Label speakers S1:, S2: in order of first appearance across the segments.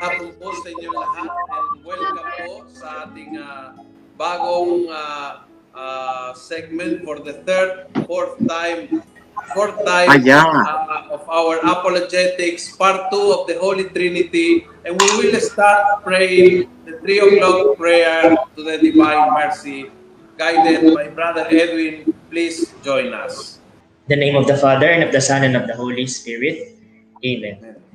S1: hapon po sa inyong lahat and welcome po sa ating uh, bagong uh, uh, segment for the third, fourth time, fourth time uh, of our apologetics, part two of the Holy Trinity, and we will start praying the three o'clock prayer to the Divine Mercy, guided by Brother Edwin. Please join us.
S2: In the name of the Father and of the Son and of the Holy Spirit. Amen. Amen.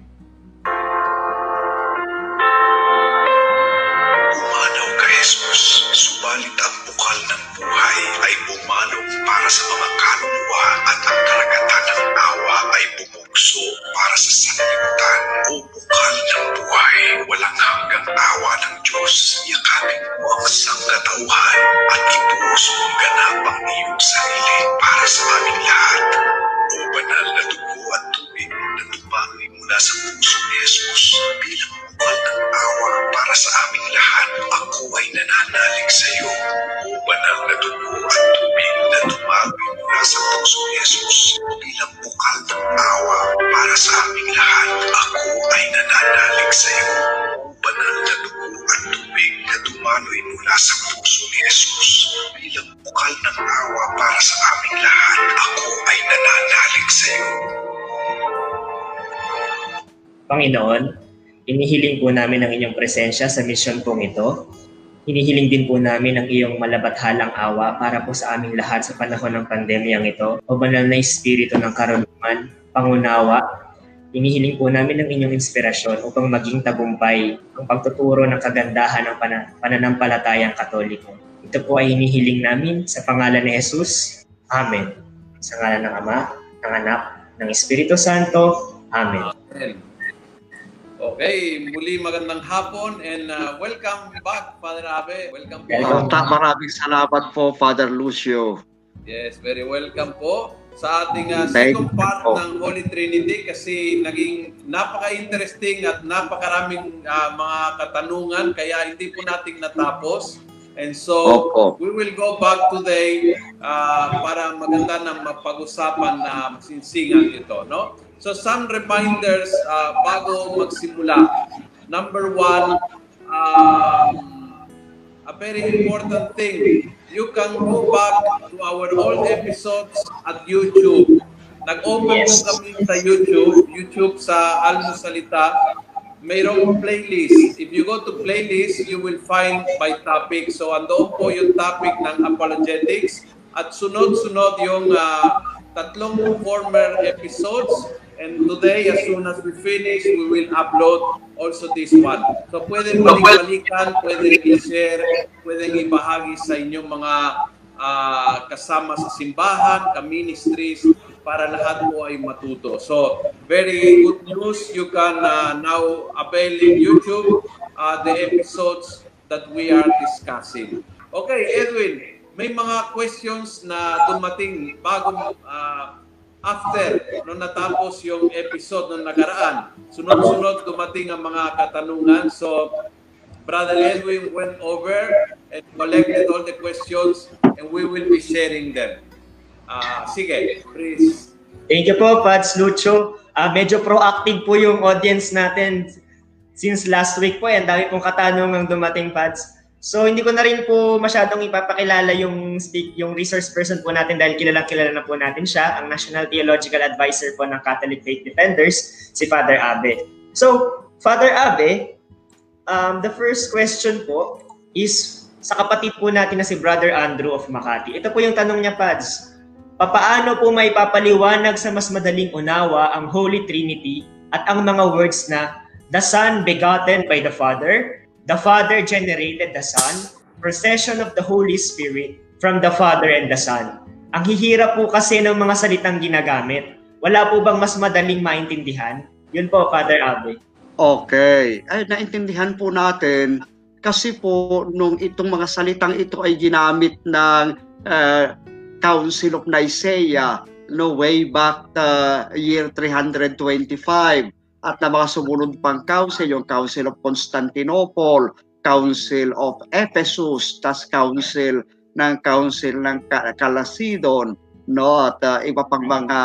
S3: Ang sangkatauhan at ibuhos mong ganap ang iyong sarili para sa aming lahat. O banal na dugo at tubig na tumangoy mula sa puso ni Jesus bilang bukal ng awa para sa aming lahat. Ako ay nananalig sa iyo. O banal na dugo at tubig na tumagoy mula sa puso ni Jesus bilang bukal ng awa para sa aming lahat. Ako ay nananalig sa iyo. Banal na dugo at tubig na tumanoy mula sa puso ni Jesus bilang bukal ng awa para sa aming lahat. Ako ay nananalig sa iyo.
S2: Panginoon, inihiling po namin ang inyong presensya sa misyon pong ito. Hinihiling din po namin ang iyong malabathalang awa para po sa aming lahat sa panahon ng pandemyang ito. O banal na espiritu ng karunungan, pangunawa, hinihiling po namin ang inyong inspirasyon upang maging tagumpay ang pagtuturo ng kagandahan ng pan- pananampalatayang katoliko. Ito po ay hinihiling namin sa pangalan ni Jesus. Amen. Sa ngalan ng Ama, ng Anak, ng Espiritu Santo. Amen.
S1: Amen. Okay, muli magandang hapon and uh, welcome back, Father Abe. Welcome po.
S4: Welcome. Maraming salamat po, Father Lucio.
S1: Yes, very welcome po sa ating uh, second part po. ng Holy Trinity kasi naging napaka-interesting at napakaraming uh, mga katanungan kaya hindi po nating natapos. And so, Opo. we will go back today uh, para maganda na mapag-usapan na masinsingan ito, no? So some reminders uh, bago magsimula. Number one, um, a very important thing. You can go back to our old episodes at YouTube. Nag-open yes. po kami sa YouTube, YouTube sa Almo Salita. Mayroong playlist. If you go to playlist, you will find by topic. So andoon po yung topic ng apologetics at sunod-sunod yung uh, tatlong former episodes And today, as soon as we finish, we will upload also this one. So pwede balik-balikan, pwede i-share, pwede ibahagi sa inyong mga uh, kasama sa simbahan, ka-ministries, para lahat po ay matuto. So, very good news. You can uh, now avail in YouTube uh, the episodes that we are discussing. Okay, Edwin, may mga questions na dumating bago uh, after nung natapos yung episode nung nakaraan. Sunod-sunod dumating ang mga katanungan. So, Brother Edwin went over and collected all the questions and we will be sharing them. Uh, sige, please.
S2: Thank you po, Pats Lucho. Uh, medyo proactive po yung audience natin since last week po. Ang dami pong katanungang dumating, Pats. So hindi ko na rin po masyadong ipapakilala yung speak yung resource person po natin dahil kilalang kilala na po natin siya, ang National Theological Advisor po ng Catholic Faith Defenders, si Father Abe. So, Father Abe, um, the first question po is sa kapatid po natin na si Brother Andrew of Makati. Ito po yung tanong niya, Pads. Papaano po may papaliwanag sa mas madaling unawa ang Holy Trinity at ang mga words na the Son begotten by the Father, The Father generated the Son, procession of the Holy Spirit from the Father and the Son. Ang hihirap po kasi ng mga salitang ginagamit. Wala po bang mas madaling maintindihan? Yun po, Father Abe.
S4: Okay. Ay, naintindihan po natin kasi po nung itong mga salitang ito ay ginamit ng uh, Council of Nicaea no way back uh, year 325 at na mga sumunod pang council, yung Council of Constantinople, Council of Ephesus, tas Council ng Council ng Calasidon, no at uh, iba pang mga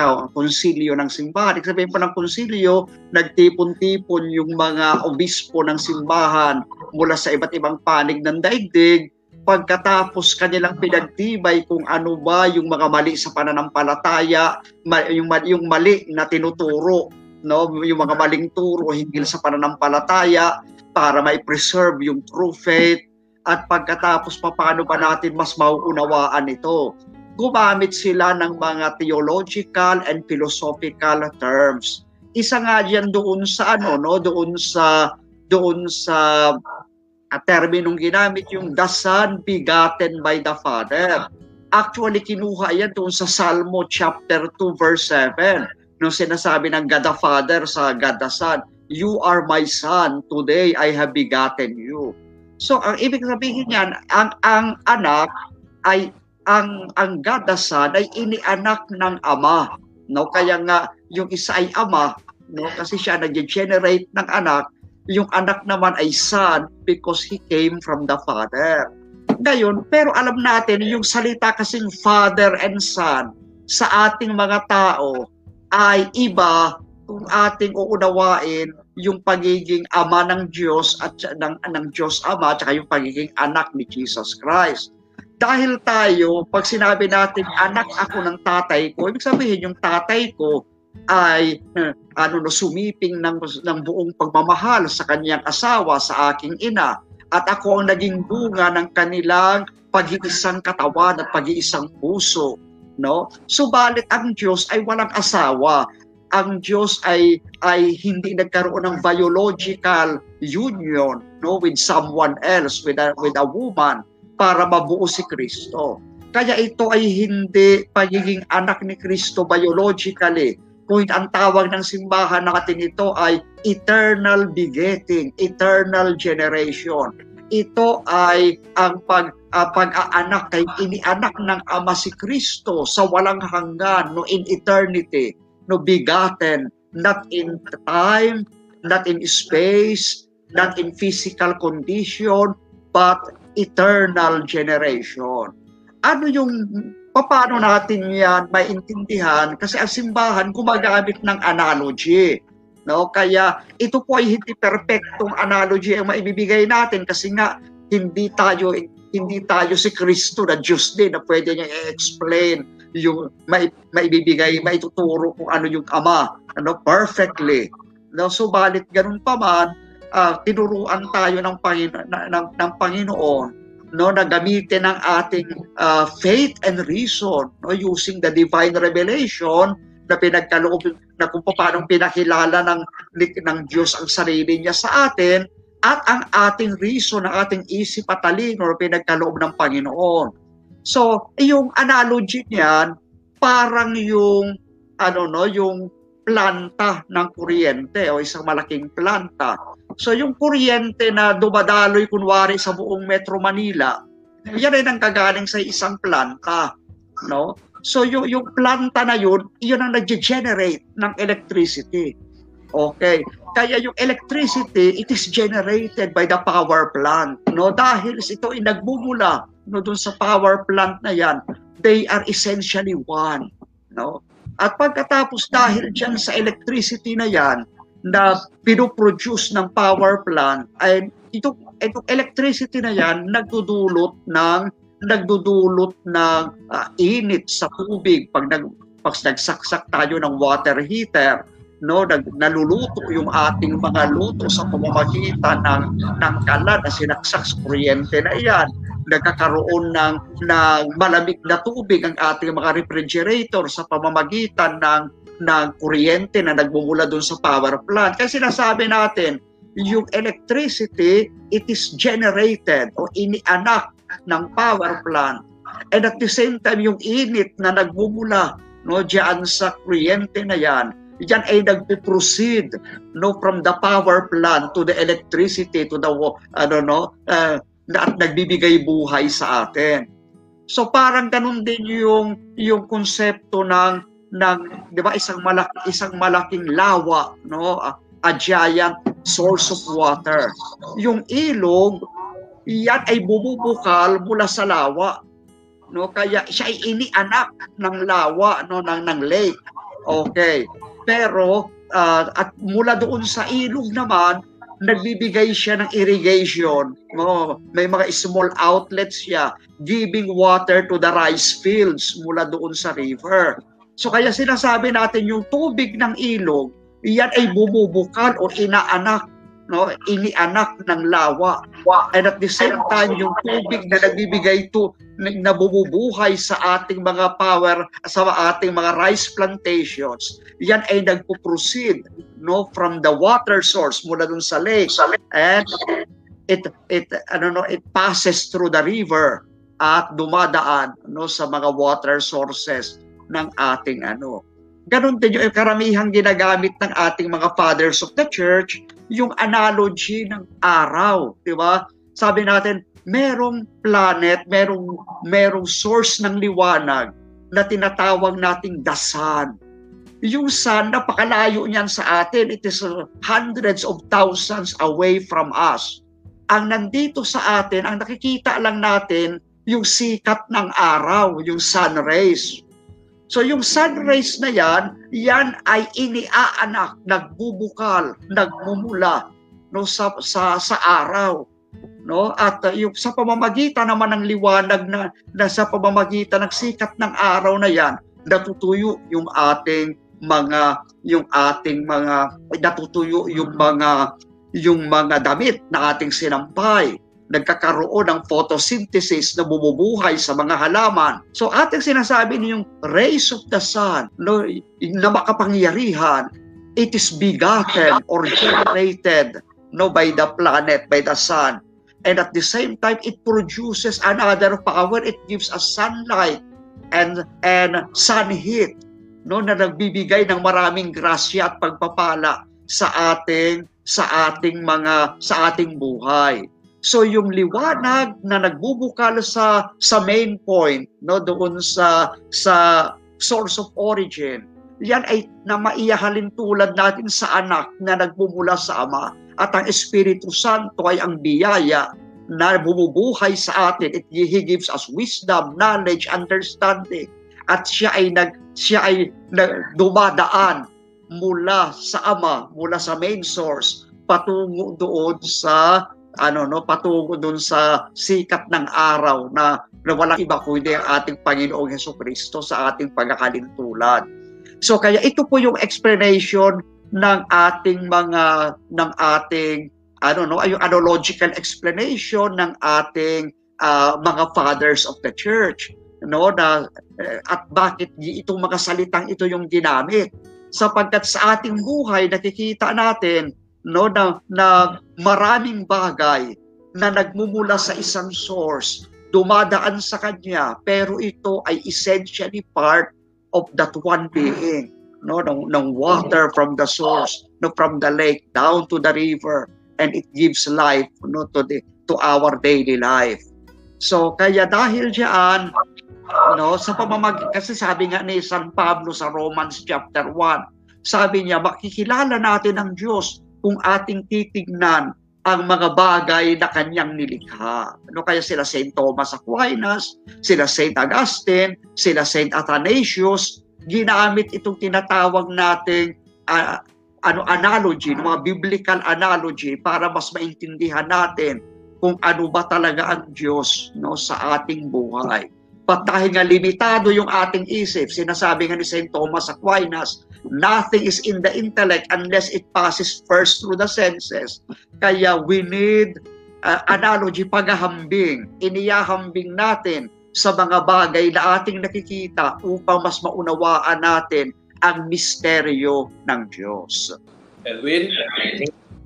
S4: uh, konsilyo ng simbahan. Ibig sabihin po ng konsilyo, nagtipon-tipon yung mga obispo ng simbahan mula sa iba't ibang panig ng daigdig pagkatapos kanilang pinagtibay kung ano ba yung mga mali sa pananampalataya, yung, yung mali na tinuturo, no? yung mga maling turo hinggil sa pananampalataya para mai-preserve yung true faith at pagkatapos paano ba natin mas mauunawaan ito gumamit sila ng mga theological and philosophical terms. Isa nga diyan doon sa ano no, doon sa doon sa uh, terminong ginamit yung the son begotten by the father. Actually kinuha yan doon sa Salmo chapter 2 verse 7 nung sinasabi ng God the Father sa God the Son, You are my son, today I have begotten you. So ang ibig sabihin niyan, ang ang anak ay ang ang God the Son ay inianak ng Ama. No, kaya nga yung isa ay ama, no, kasi siya nag-generate ng anak, yung anak naman ay son because he came from the Father. Ngayon, pero alam natin yung salita kasing Father and Son sa ating mga tao ay iba kung ating uunawain yung pagiging ama ng Diyos at ng, ng Diyos Ama at yung pagiging anak ni Jesus Christ. Dahil tayo, pag sinabi natin, anak ako ng tatay ko, ibig sabihin yung tatay ko ay uh, ano no sumiping ng ng buong pagmamahal sa kanyang asawa sa aking ina at ako ang naging bunga ng kanilang pag-iisang katawan at pag-iisang puso no subalit ang Diyos ay walang asawa ang Diyos ay ay hindi nagkaroon ng biological union no with someone else with a, with a woman para mabuo si Kristo. Kaya ito ay hindi pagiging anak ni Kristo biologically. Kung ang tawag ng simbahan natin ito ay eternal begetting, eternal generation. Ito ay ang pag uh, pag-aanak kay inianak ng Ama si Kristo sa walang hanggan no in eternity, no begotten not in time, not in space, not in physical condition, but eternal generation. Ano yung paano natin yan maintindihan? Kasi ang simbahan gumagamit ng analogy. No? Kaya ito po ay hindi perpektong analogy ang maibibigay natin kasi nga hindi tayo hindi tayo si Kristo na Diyos din na pwede niya i-explain yung mai, maibibigay, maituturo kung ano yung Ama, ano, perfectly. No, subalit ganun pa man, uh, tinuruan tayo ng, Pangino- ng, ng Panginoon no na gamitin ang ating uh, faith and reason no using the divine revelation na pinagkaloob na kung paano pinakilala ng ng Diyos ang sarili niya sa atin at ang ating reason, ang ating isip at talino na pinagkaloob ng Panginoon. So, yung analogy niyan parang yung ano no, yung planta ng kuryente o isang malaking planta So yung kuryente na dumadaloy kunwari sa buong Metro Manila, yan ay nanggagaling sa isang planta, no? So yung, yung planta na yun, yun ang nag-generate ng electricity. Okay. Kaya yung electricity, it is generated by the power plant. No? Dahil ito ay nagmumula no, dun sa power plant na yan, they are essentially one. No? At pagkatapos dahil dyan sa electricity na yan, na pinoproduce ng power plant ay ito itong electricity na yan nagdudulot ng nagdudulot ng uh, init sa tubig pag nag pag nagsaksak tayo ng water heater no nag, naluluto yung ating mga luto sa pamamagitan ng ng kalan na sinaksak sa kuryente na iyan nagkakaroon ng ng malamig na tubig ang ating mga refrigerator sa pamamagitan ng ng kuryente na nagmumula doon sa power plant. Kasi sinasabi natin, yung electricity, it is generated o inianak ng power plant. And at the same time, yung init na nagmumula no, diyan sa kuryente na yan, diyan ay nagpo-proceed no, from the power plant to the electricity to the, ano, no, uh, at nagbibigay buhay sa atin. So parang ganun din yung yung konsepto ng ng 'di ba isang malaki isang malaking lawa no a giant source of water yung ilog yan ay bumubukal mula sa lawa no? Kaya siya ay inianak ng lawa no? Ng ng lake. Okay. Pero ah, at mula doon sa ilog naman nagbibigay siya ng irrigation. No? May mga small outlets siya giving water to the rice fields mula doon sa river. So kaya sinasabi natin yung tubig ng ilog yan ay bumubukal o inaanak no inianak ng lawa. And at the same time yung tubig na nagbibigay to na bumubuhay sa ating mga power sa ating mga rice plantations yan ay nagpo-proceed no from the water source mula dun sa lake. And it it ano no it passes through the river at dumadaan no sa mga water sources ng ating ano Ganon din yung karamihang ginagamit ng ating mga fathers of the church, yung analogy ng araw, di ba? Sabi natin, merong planet, merong, merong source ng liwanag na tinatawag nating sun. Yung sun, napakalayo niyan sa atin. It is hundreds of thousands away from us. Ang nandito sa atin, ang nakikita lang natin, yung sikat ng araw, yung sun rays. So yung sun rays na yan, yan ay iniaanak, nagbubukal, nagmumula no sa sa sa araw. No? At uh, yung sa pamamagitan naman ng liwanag na, na sa pamamagitan ng sikat ng araw na yan, natutuyo yung ating mga yung ating mga natutuyo yung mga yung mga damit na ating sinampay nagkakaroon ng photosynthesis na bumubuhay sa mga halaman. So ating sinasabi niyong rays of the sun no, na makapangyarihan, it is begotten or generated no, by the planet, by the sun. And at the same time, it produces another power. It gives us sunlight and, and sun heat no, na nagbibigay ng maraming grasya at pagpapala sa ating sa ating mga sa ating buhay. So yung liwanag na nagbubukal sa sa main point no doon sa sa source of origin yan ay na maiyahalin tulad natin sa anak na nagmumula sa ama at ang Espiritu Santo ay ang biyaya na bumubuhay sa atin it he gives us wisdom knowledge understanding. At siya ay nag siya ay nag, dumadaan mula sa ama mula sa main source patungo doon sa ano no patungo doon sa sikat ng araw na, na walang iba kundi ang ating Panginoong Heso Kristo sa ating pagkakalintulan. So kaya ito po yung explanation ng ating mga ng ating ano no yung analogical explanation ng ating uh, mga fathers of the church no na uh, at bakit itong mga salitang ito yung ginamit sapagkat sa ating buhay nakikita natin no na, na maraming bagay na nagmumula sa isang source dumadaan sa kanya pero ito ay essentially part of that one being no ng, ng water from the source no from the lake down to the river and it gives life no to the to our daily life. So kaya dahil diyan no sa pamamag kasi sabi nga ni San Pablo sa Romans chapter 1 sabi niya makikilala natin ang Diyos kung ating titignan ang mga bagay na kanyang nilikha. Ano kaya sila St. Thomas Aquinas, sila St. Augustine, sila St. Athanasius, ginamit itong tinatawag nating uh, ano analogy, mga biblical analogy para mas maintindihan natin kung ano ba talaga ang Diyos no sa ating buhay. Pat dahil nga limitado yung ating isip, sinasabi nga ni St. Thomas Aquinas, nothing is in the intellect unless it passes first through the senses. Kaya we need uh, analogy, paghahambing. Iniyahambing natin sa mga bagay na ating nakikita upang mas maunawaan natin ang misteryo ng Diyos.
S1: Edwin?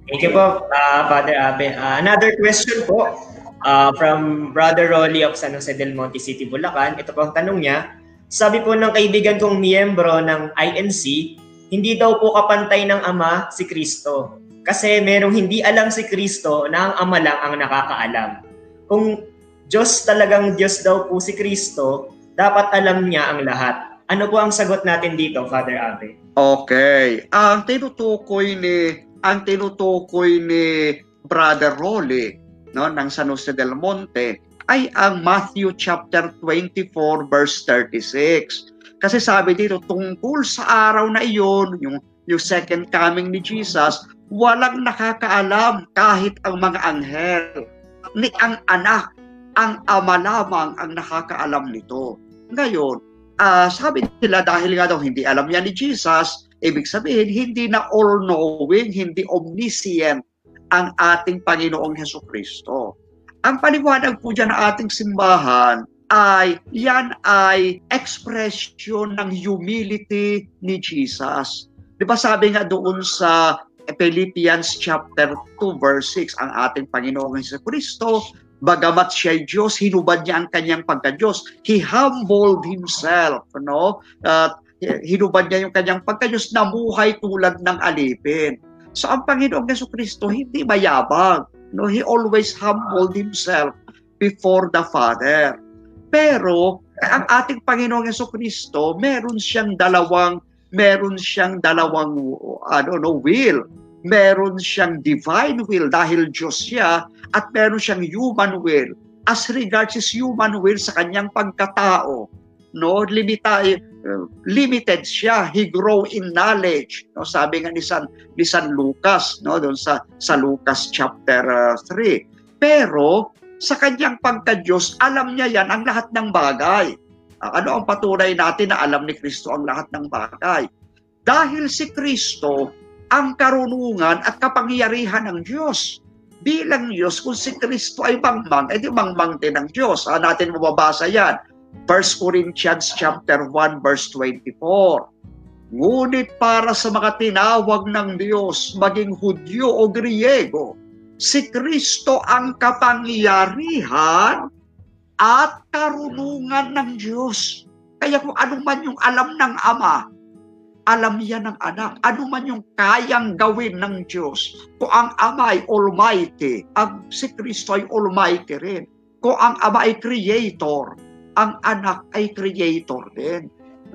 S2: Thank you po, uh, Father Abe. Uh, another question po uh, from Brother Rolly of San Jose del Monte City, Bulacan. Ito po ang tanong niya. Sabi po ng kaibigan kong miyembro ng INC, hindi daw po kapantay ng Ama si Kristo. Kasi merong hindi alam si Kristo na ang Ama lang ang nakakaalam. Kung Diyos talagang Diyos daw po si Kristo, dapat alam niya ang lahat. Ano po ang sagot natin dito, Father Abe?
S4: Okay. Ang tinutukoy ni ang tinutukoy ni Brother Rolly no ng San Jose del Monte ay ang Matthew chapter 24 verse 36. Kasi sabi dito, tungkol sa araw na iyon, yung, yung second coming ni Jesus, walang nakakaalam kahit ang mga anghel, ni ang anak, ang ama lamang ang nakakaalam nito. Ngayon, uh, sabi nila dahil nga daw hindi alam yan ni Jesus, ibig sabihin hindi na all-knowing, hindi omniscient ang ating Panginoong Heso Kristo. Ang paliwanag po dyan ng ating simbahan ay yan ay expression ng humility ni Jesus. Di ba sabi nga doon sa Philippians chapter 2 verse 6 ang ating Panginoong Hesus Kristo bagamat siya ay Diyos, hinubad niya ang kanyang pagka-Diyos. He humbled himself, no? At uh, hinubad niya yung kanyang pagka-Diyos, namuhay tulad ng alipin. So ang Panginoong Yeso Kristo hindi mayabang. No, he always humbled himself before the Father. Pero ang ating Panginoong Yeso Kristo, meron siyang dalawang meron siyang dalawang ano no will. Meron siyang divine will dahil Diyos siya at meron siyang human will. As regards his human will sa kanyang pagkatao, no limita limited siya he grow in knowledge no? Sabi nga ni San ni San Lucas no? Doon sa sa Lucas chapter uh, 3 pero sa kanyang pagka-Diyos alam niya yan ang lahat ng bagay. Uh, ano ang patunay natin na alam ni Kristo ang lahat ng bagay? Dahil si Kristo ang karunungan at kapangyarihan ng Diyos. Bilang Diyos kung si Kristo ay mangmang edi mangmang din ng Diyos. Ha, natin mababasa yan 1 Corinthians chapter 1 verse 24. Ngunit para sa mga tinawag ng Diyos, maging Hudyo o Griego, si Kristo ang kapangyarihan at karunungan ng Diyos. Kaya kung ano man yung alam ng Ama, alam niya ng anak. Ano man yung kayang gawin ng Diyos. Kung ang Ama ay Almighty, ang si Kristo ay Almighty rin. Kung ang Ama ay Creator, ang anak ay creator din.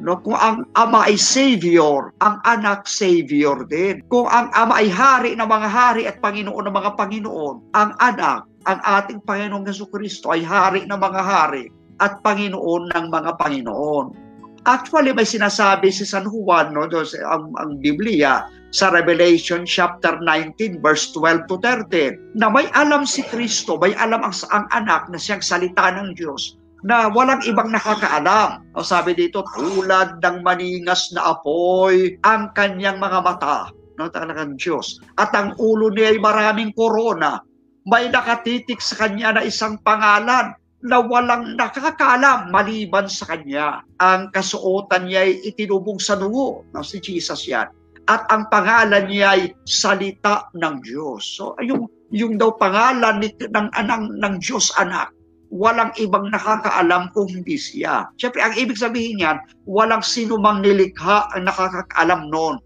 S4: No, kung ang ama ay savior, ang anak savior din. Kung ang ama ay hari ng mga hari at Panginoon ng mga Panginoon, ang anak, ang ating Panginoong Yesu Kristo ay hari ng mga hari at Panginoon ng mga Panginoon. Actually, may sinasabi si San Juan, no, ang, ang Biblia, sa Revelation chapter 19 verse 12 to 13 na may alam si Kristo, may alam ang, ang anak na siyang salita ng Diyos na walang ibang nakakaalam. O sabi dito, tulad ng maningas na apoy ang kanyang mga mata ng talagang Diyos. At ang ulo niya ay maraming korona. May nakatitik sa kanya na isang pangalan na walang nakakaalam maliban sa kanya. Ang kasuotan niya ay itinubog sa dugo. No, si Jesus yan. At ang pangalan niya ay salita ng Diyos. So, yung, yung daw pangalan ni, ng, ng, ng Diyos anak, walang ibang nakakaalam kung hindi siya. Siyempre, ang ibig sabihin niyan, walang sino mang nilikha ang nakakaalam noon.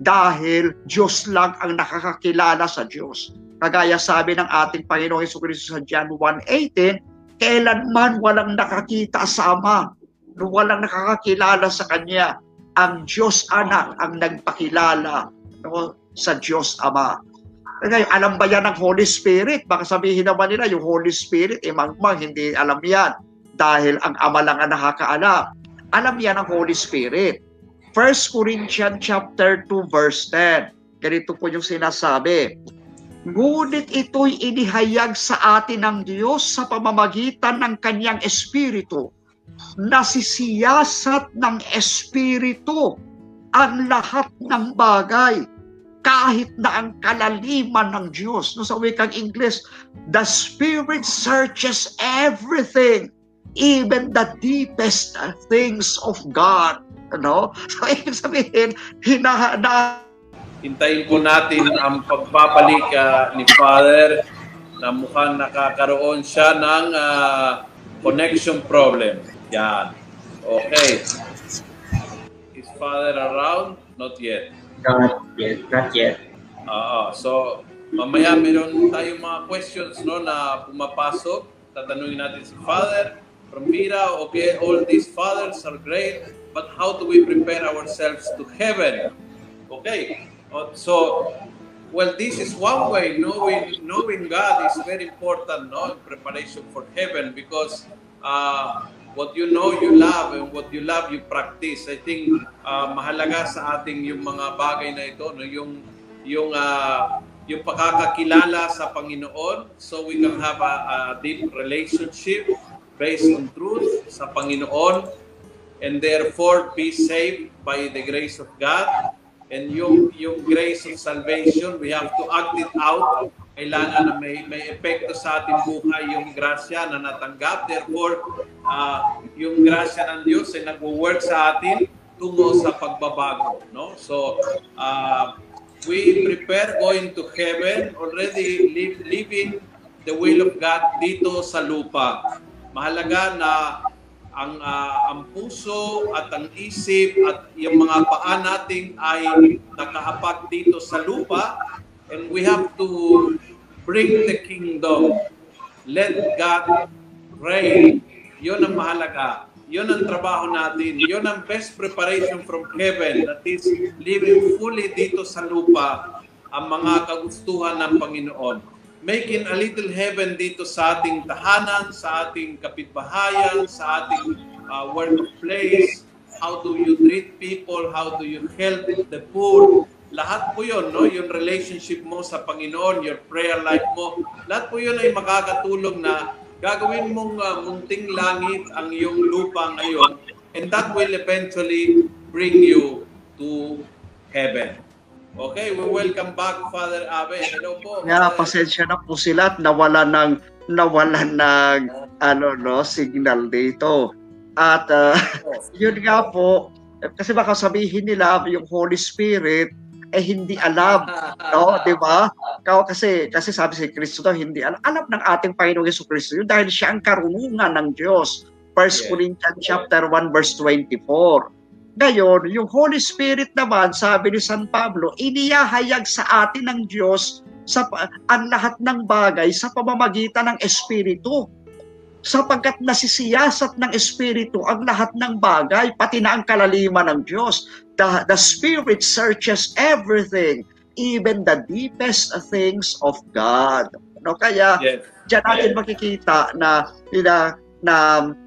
S4: Dahil Diyos lang ang nakakakilala sa Diyos. Kagaya sabi ng ating Panginoong Yesu Cristo sa John 1.18, kailanman walang nakakita sa Ama, walang nakakakilala sa Kanya. Ang Diyos Anak ang nagpakilala no, sa Diyos Ama. Ngayon, alam ba yan ng Holy Spirit? Baka sabihin naman nila, yung Holy Spirit, eh, mangmang, hindi alam yan. Dahil ang Ama lang ang nakakaalam. Alam yan ng Holy Spirit. 1 Corinthians chapter 2 verse 10. Ganito po yung sinasabi. Ngunit ito'y inihayag sa atin ng Diyos sa pamamagitan ng kanyang Espiritu. Nasisiyasat ng Espiritu ang lahat ng bagay kahit na ang kalaliman ng Diyos. No, sa wikang English, the Spirit searches everything, even the deepest things of God. Ano? So, ibig sabihin, hinahana.
S1: Hintayin po natin ang pagbabalik uh, ni Father na mukhang nakakaroon siya ng uh, connection problem. Yan. Okay. Is Father around? Not yet.
S2: Not yet. Not yet.
S1: Oo. So, mamaya meron tayong mga questions no na pumapasok. Tatanungin natin si Father from Mira. Okay, all these fathers are great, but how do we prepare ourselves to heaven? Okay. So, well, this is one way. Knowing knowing God is very important, no, in preparation for heaven because uh, what you know, you love, and what you love, you practice. I think uh, mahalaga sa ating yung mga bagay na ito, no, yung yung uh, yung pagkakakilala sa Panginoon so we can have a, a deep relationship based on truth sa Panginoon and therefore be saved by the grace of God. And yung yung grace of salvation we have to act it out kailangan na may may epekto sa ating buhay yung grasya na natanggap. Therefore uh, yung grasya ng Diyos ay nagwo-work sa atin tungo sa pagbabago no? So uh, we prepare going to heaven already live, living the will of God dito sa lupa. Mahalaga na ang uh, ang puso at ang isip at yung mga paa nating ay nakahapak dito sa lupa. And we have to bring the kingdom. Let God reign. Yun ang mahalaga. Yun ang trabaho natin. Yun ang best preparation from heaven that is living fully dito sa lupa ang mga kagustuhan ng Panginoon. Making a little heaven dito sa ating tahanan, sa ating kapitbahayan, sa ating uh, workplace, how do you treat people, how do you help the poor, lahat po yun, no? yung relationship mo sa Panginoon, your prayer life mo, lahat po yun ay makakatulong na gagawin mong uh, munting langit ang iyong lupa ngayon and that will eventually bring you to heaven. Okay, we welcome back Father Abe. Hello po.
S4: Nga, pasensya na po sila at nawala ng nawala ng ano no signal dito. At uh, yun nga po kasi baka sabihin nila yung Holy Spirit eh hindi alam, no, 'di ba? Kasi kasi sabi si Kristo daw hindi alam, alam ng ating Panginoong Hesus Kristo yun dahil siya ang karunungan ng Diyos. 1 yeah. Corinthians chapter 1 verse 24. Ngayon, yung Holy Spirit naman, sabi ni San Pablo, iniyahayag sa atin ng Diyos sa ang lahat ng bagay sa pamamagitan ng Espiritu. Sapagkat nasisiyasat ng Espiritu ang lahat ng bagay, pati na ang kalaliman ng Diyos. The, the Spirit searches everything, even the deepest things of God. No, kaya yes. diyan natin makikita na, na, na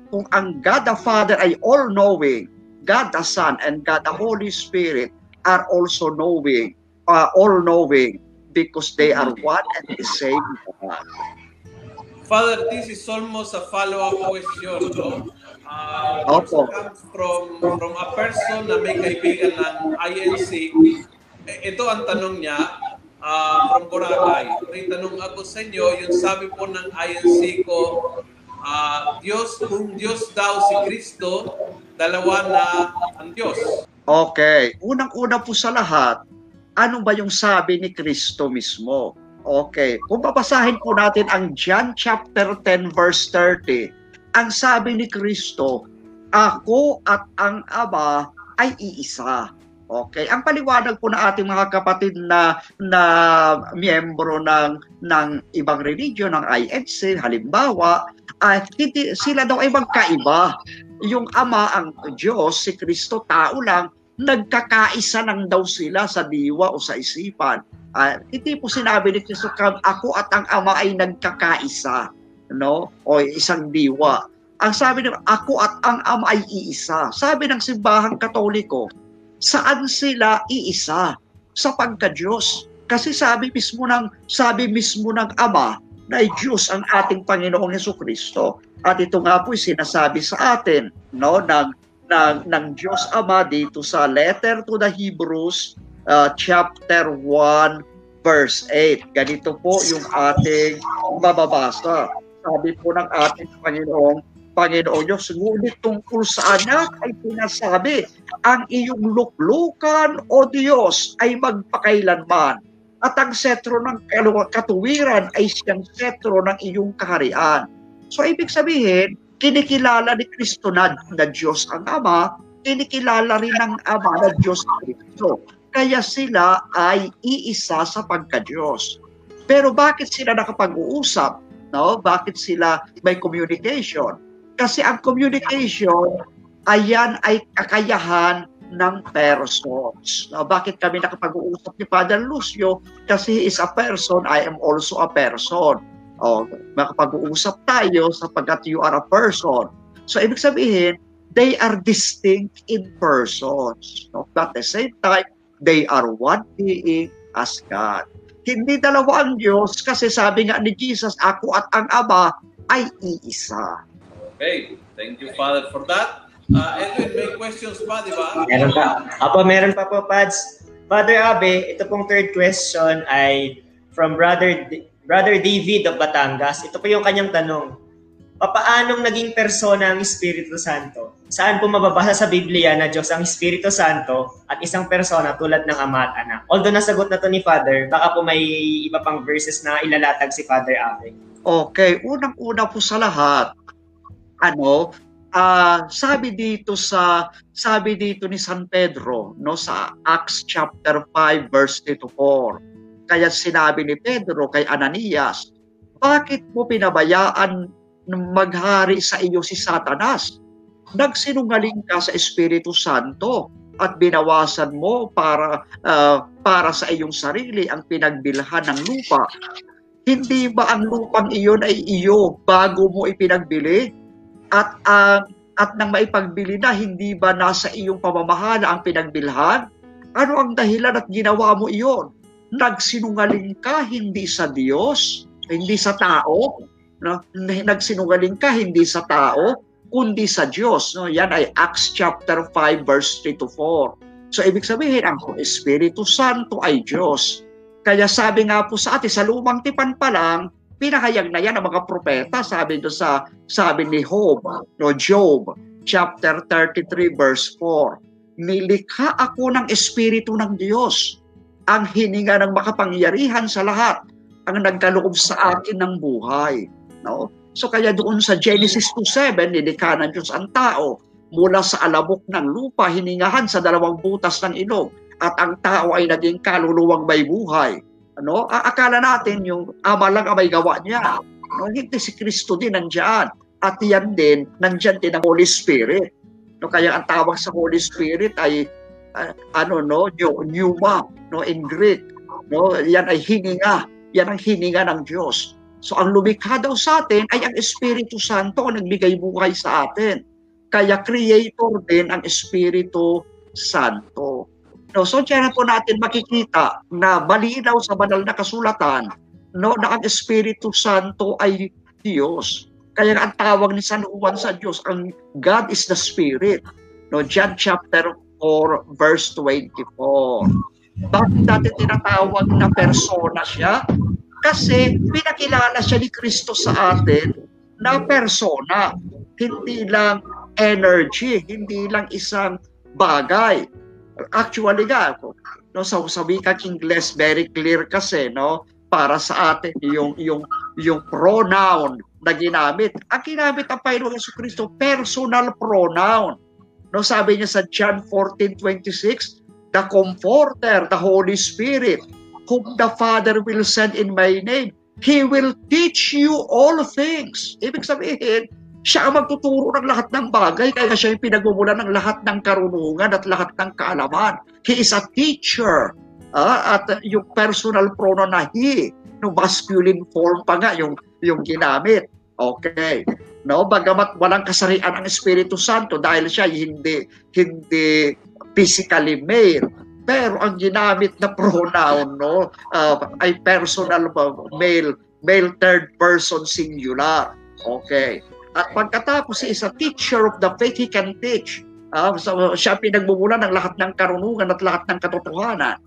S4: kung ang God the Father ay all-knowing, God the Son and God the Holy Spirit are also knowing, uh, all knowing, because they are one and the same God.
S1: Father, this is almost a follow-up question, no? Uh,
S4: Opo.
S1: comes from from a person na may kaibigan ng INC. Ito ang tanong niya uh, from Boracay. May tanong ako sa inyo, yung sabi po ng INC ko, uh, Diyos, kung Diyos daw si Kristo, dalawa na ang Diyos.
S4: Okay. Unang-una po sa lahat, ano ba yung sabi ni Kristo mismo? Okay. Kung babasahin po natin ang John chapter 10 verse 30, ang sabi ni Kristo, ako at ang Ama ay iisa. Okay, ang paliwanag po na ating mga kapatid na na miyembro ng ng ibang religion ng INC halimbawa, ay uh, sila daw ay magkaiba yung Ama, ang Diyos, si Kristo, tao lang, nagkakaisa lang daw sila sa diwa o sa isipan. Uh, hindi po sinabi ni Kristo, ako at ang Ama ay nagkakaisa, no? O isang diwa. Ang sabi ng ako at ang Ama ay iisa. Sabi ng simbahang katoliko, saan sila iisa? Sa pagka-Diyos. Kasi sabi mismo ng sabi mismo ng Ama na ay Diyos ang ating Panginoong Heso Kristo. At ito nga po sinasabi sa atin no ng ng, ng Diyos Ama dito sa letter to the Hebrews uh, chapter 1 verse 8. Ganito po yung ating mababasa. Sabi po ng ating Panginoong Panginoon Diyos, ngunit tungkol sa anak ay pinasabi, ang iyong luklukan o Diyos ay magpakailanman at ang setro ng katuwiran ay siyang setro ng iyong kaharian. So ibig sabihin, kinikilala ni Kristo na, na Diyos ang Ama, kinikilala rin ng Ama na Diyos ang Kristo. Kaya sila ay iisa sa pagka-Diyos. Pero bakit sila nakapag-uusap? No? Bakit sila may communication? Kasi ang communication, ayan ay kakayahan ng persons. Now, bakit kami nakapag-uusap ni Father Lucio? Kasi he is a person, I am also a person. O, makapag-uusap tayo sapagkat you are a person. So, ibig sabihin, they are distinct in persons. No? But at the same time, they are one being as God. Hindi dalawa ang Diyos kasi sabi nga ni Jesus, ako at ang Ama ay iisa.
S1: Okay, thank you, Father, for that. Uh, Edwin, may questions pa, di ba?
S2: Meron pa. Apo, meron pa po, Pads. Father Abe, ito pong third question ay from Brother D- Brother David of Batangas. Ito po yung kanyang tanong. Papaanong naging persona ang Espiritu Santo? Saan po mababasa sa Biblia na Diyos ang Espiritu Santo at isang persona tulad ng Ama at Anak? Although nasagot na to ni Father, baka po may iba pang verses na ilalatag si Father Abe.
S4: Okay, unang-una po sa lahat, ano, ah sabi dito sa sabi dito ni San Pedro no sa Acts chapter 5 verse 2 to 4. Kaya sinabi ni Pedro kay Ananias, bakit mo pinabayaan na maghari sa iyo si Satanas? Nagsinungaling ka sa Espiritu Santo at binawasan mo para ah, para sa iyong sarili ang pinagbilhan ng lupa. Hindi ba ang lupang iyon ay iyo bago mo ipinagbili? At ang at nang maipagbili na, hindi ba nasa iyong pamamahala ang pinagbilhan? Ano ang dahilan at ginawa mo iyon? Nagsinungaling ka hindi sa Diyos, hindi sa tao. No? Nagsinungaling ka hindi sa tao, kundi sa Diyos. No? Yan ay Acts chapter 5 verse 3 to 4. So ibig sabihin, ang Espiritu Santo ay Diyos. Kaya sabi nga po sa atin, sa lumang tipan pa lang, pinahayag na yan ng mga propeta, sabi do sa sabi ni Job, no Job chapter 33 verse 4. Nilikha ako ng espiritu ng Diyos, ang hininga ng makapangyarihan sa lahat, ang nagkaloob sa akin ng buhay, no? So kaya doon sa Genesis 2:7, nilikha ng Diyos ang tao mula sa alabok ng lupa, hiningahan sa dalawang butas ng ilog, at ang tao ay naging kaluluwang may buhay ano, akala natin yung ama lang ang may gawa niya. No, hindi si Kristo din nandiyan. At yan din, nandiyan din ang Holy Spirit. No, kaya ang tawag sa Holy Spirit ay uh, ano no, pneuma, no in Greek. No, yan ay hininga. Yan ang hininga ng Diyos. So ang lumikha daw sa atin ay ang Espiritu Santo ang nagbigay buhay sa atin. Kaya creator din ang Espiritu Santo. No, so diyan po natin makikita na malinaw sa banal na kasulatan no, na ang Espiritu Santo ay Diyos. Kaya ang tawag ni San Juan sa Diyos, ang God is the Spirit. No, John chapter 4 verse 24. Bakit natin tinatawag na persona siya? Kasi pinakilala siya ni Kristo sa atin na persona. Hindi lang energy, hindi lang isang bagay. Actually nga no sa sa wikang Ingles very clear kasi no para sa atin yung yung yung pronoun na ginamit. Ang ginamit ng Panginoon Yesu Kristo personal pronoun. No sabi niya sa John 14:26 the comforter the Holy Spirit whom the Father will send in my name he will teach you all things ibig sabihin siya ang magtuturo ng lahat ng bagay, kaya siya yung pinagmumulan ng lahat ng karunungan at lahat ng kaalaman. He is a teacher. Uh, at yung personal pronoun na he, no masculine form pa nga yung, yung ginamit. Okay. No, bagamat walang kasarian ang Espiritu Santo dahil siya hindi hindi physically male, pero ang ginamit na pronoun no uh, ay personal male male third person singular. Okay. At pagkatapos is a teacher of the faith, he can teach. Uh, so, siya pinagmumula ng lahat ng karunungan at lahat ng katotohanan.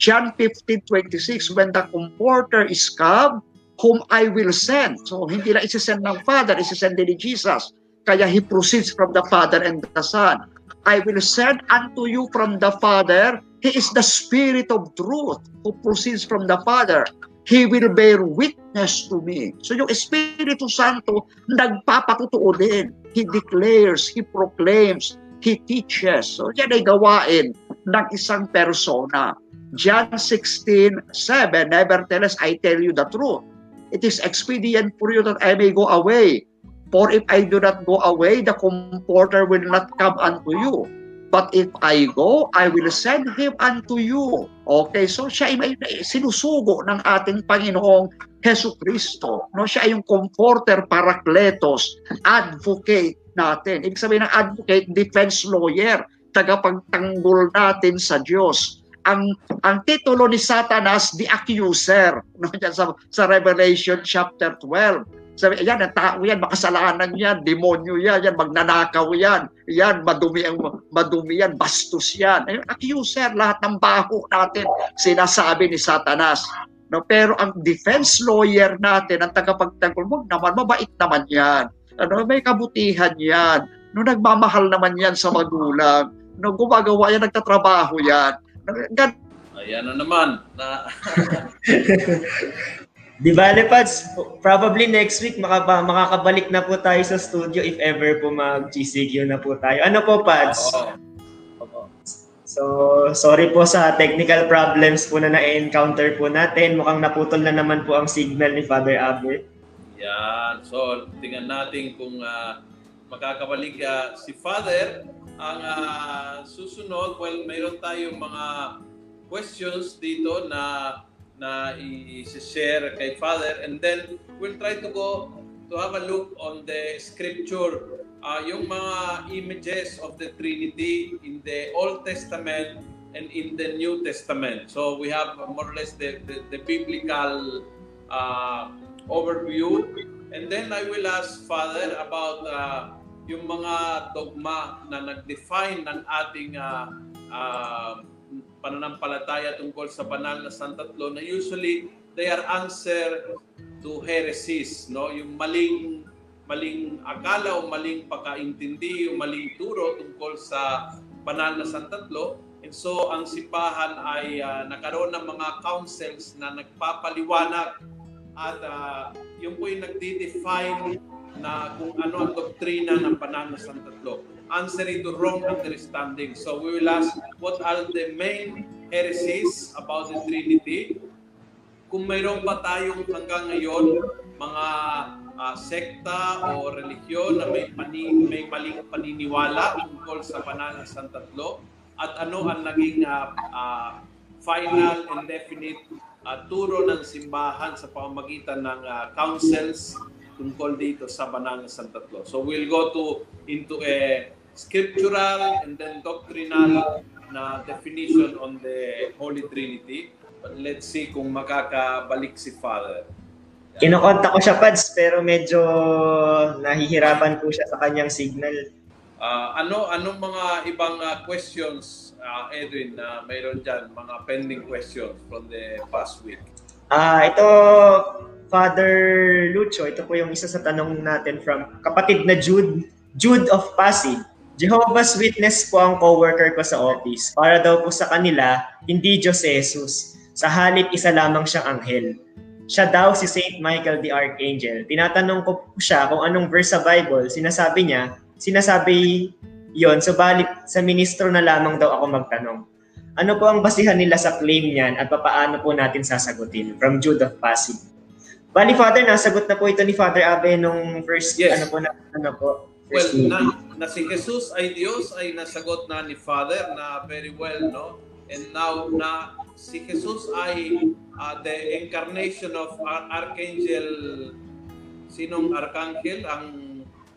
S4: John 15:26, when the comforter is come, whom I will send. So, hindi lang isisend ng Father, isisend ni Jesus. Kaya he proceeds from the Father and the Son. I will send unto you from the Father. He is the Spirit of truth who proceeds from the Father. He will bear witness to me. So yung Espiritu Santo, nagpapatutuo din. He declares, He proclaims, He teaches. So yan ay gawain ng isang persona. John 16:7, Nevertheless, I tell you the truth. It is expedient for you that I may go away. For if I do not go away, the Comforter will not come unto you. But if I go, I will send him unto you. Okay, so siya ay sinusugo ng ating Panginoong Heso Kristo. No, siya ay yung comforter, parakletos, advocate natin. Ibig sabihin ng advocate, defense lawyer, tagapagtanggol natin sa Diyos. Ang ang titulo ni Satanas, the accuser, no, sa, sa Revelation chapter 12. Sabi, yan, ang tao yan, makasalanan yan, demonyo yan, yan, magnanakaw yan, yan, madumi, ang madumi yan, bastos yan. Ayun, accuser, lahat ng baho natin, sinasabi ni Satanas. No, pero ang defense lawyer natin, ang tagapagtanggol, wag naman, mabait naman yan. Ano, may kabutihan yan. No, nagmamahal naman yan sa magulang. No, gumagawa yan, nagtatrabaho yan. No, gan-
S1: Ayan na naman. Na,
S2: Di bale, Pads, probably next week makaba, makakabalik na po tayo sa studio if ever po mag-GCQ na po tayo. Ano po, Pads?
S1: Oo.
S2: So, sorry po sa technical problems po na na-encounter po natin. Mukhang naputol na naman po ang signal ni Father Aber.
S1: Yan. So, tingnan natin kung ah, makakabalik ah, si Father. Ang ah, susunod, well, mayroon tayong mga questions dito na na i-share kay Father and then we'll try to go to have a look on the scripture ah, yung mga images of the Trinity in the Old Testament and in the New Testament. So we have more or less the, the, the biblical uh, overview. And then I will ask Father about uh, yung mga dogma na nag-define ng ating uh, uh, pananampalataya tungkol sa banal na santatlo na usually they are answer to heresies, no? Yung maling maling akala o maling pagkaintindi o maling turo tungkol sa banal na santatlo. And so ang simbahan ay uh, nakaroon ng mga councils na nagpapaliwanag at uh, yung po yung nagdi-define na kung ano ang doktrina ng banal na santatlo. Answering to wrong understanding. So we will ask what are the main heresies about the Trinity. Kung mayroon pa tayong hanggang ngayon mga uh, sekta o relihiyon na may, pani, may maling paniniwala tungkol sa banal na santatlo at ano ang naging uh, uh, final and definite uh, turo ng simbahan sa pamamagitan ng uh, councils tungkol dito sa banal na santatlo. So we'll go to into a scriptural and then doctrinal na definition on the Holy Trinity. But let's see kung makakabalik si Father.
S2: Kinokontak ko siya, Pads, pero medyo nahihirapan po siya sa kanyang signal.
S1: Uh, ano anong mga ibang uh, questions uh, Edwin na uh, mayroon diyan mga pending questions from the past week?
S2: Ah, uh, ito Father Lucho, ito po yung isa sa tanong natin from kapatid na Jude, Jude of Pasig. Jehovah's Witness po ang co-worker ko sa office. Para daw po sa kanila, hindi Diyos si Jesus. Sa halip, isa lamang siyang anghel. Siya daw si Saint Michael the Archangel. Tinatanong ko po siya kung anong verse sa Bible. Sinasabi niya, sinasabi yon subalit sa ministro na lamang daw ako magtanong. Ano po ang basihan nila sa claim niyan at papaano po natin sasagutin? From Jude of Pasig. Bali, Father, nasagot na po ito ni Father Abe nung first,
S1: Yes.
S2: ano po, na, ano po,
S1: Well, na, na si Jesus ay Diyos ay nasagot na ni Father na very well, no? And now na si Jesus ay uh, the incarnation of Ar- Archangel sinong Archangel ang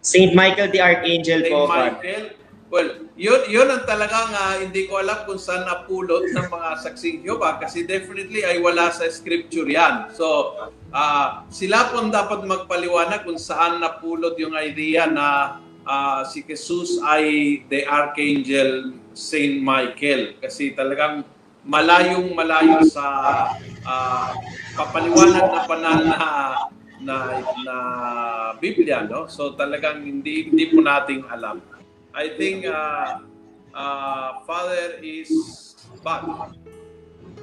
S2: Saint Michael the Archangel
S1: Saint
S2: po.
S1: Michael. Well, yun, yun ang talagang ah, hindi ko alam kung saan napulot ng mga saksing Jehovah kasi definitely ay wala sa scripture yan. So, ah, sila po ang dapat magpaliwanag kung saan napulot yung idea na ah, si Jesus ay the Archangel Saint Michael. Kasi talagang malayong malayo sa ah, kapaliwanag na panal na na na Biblia no? So talagang hindi hindi po nating alam. I think uh, uh, Father is back.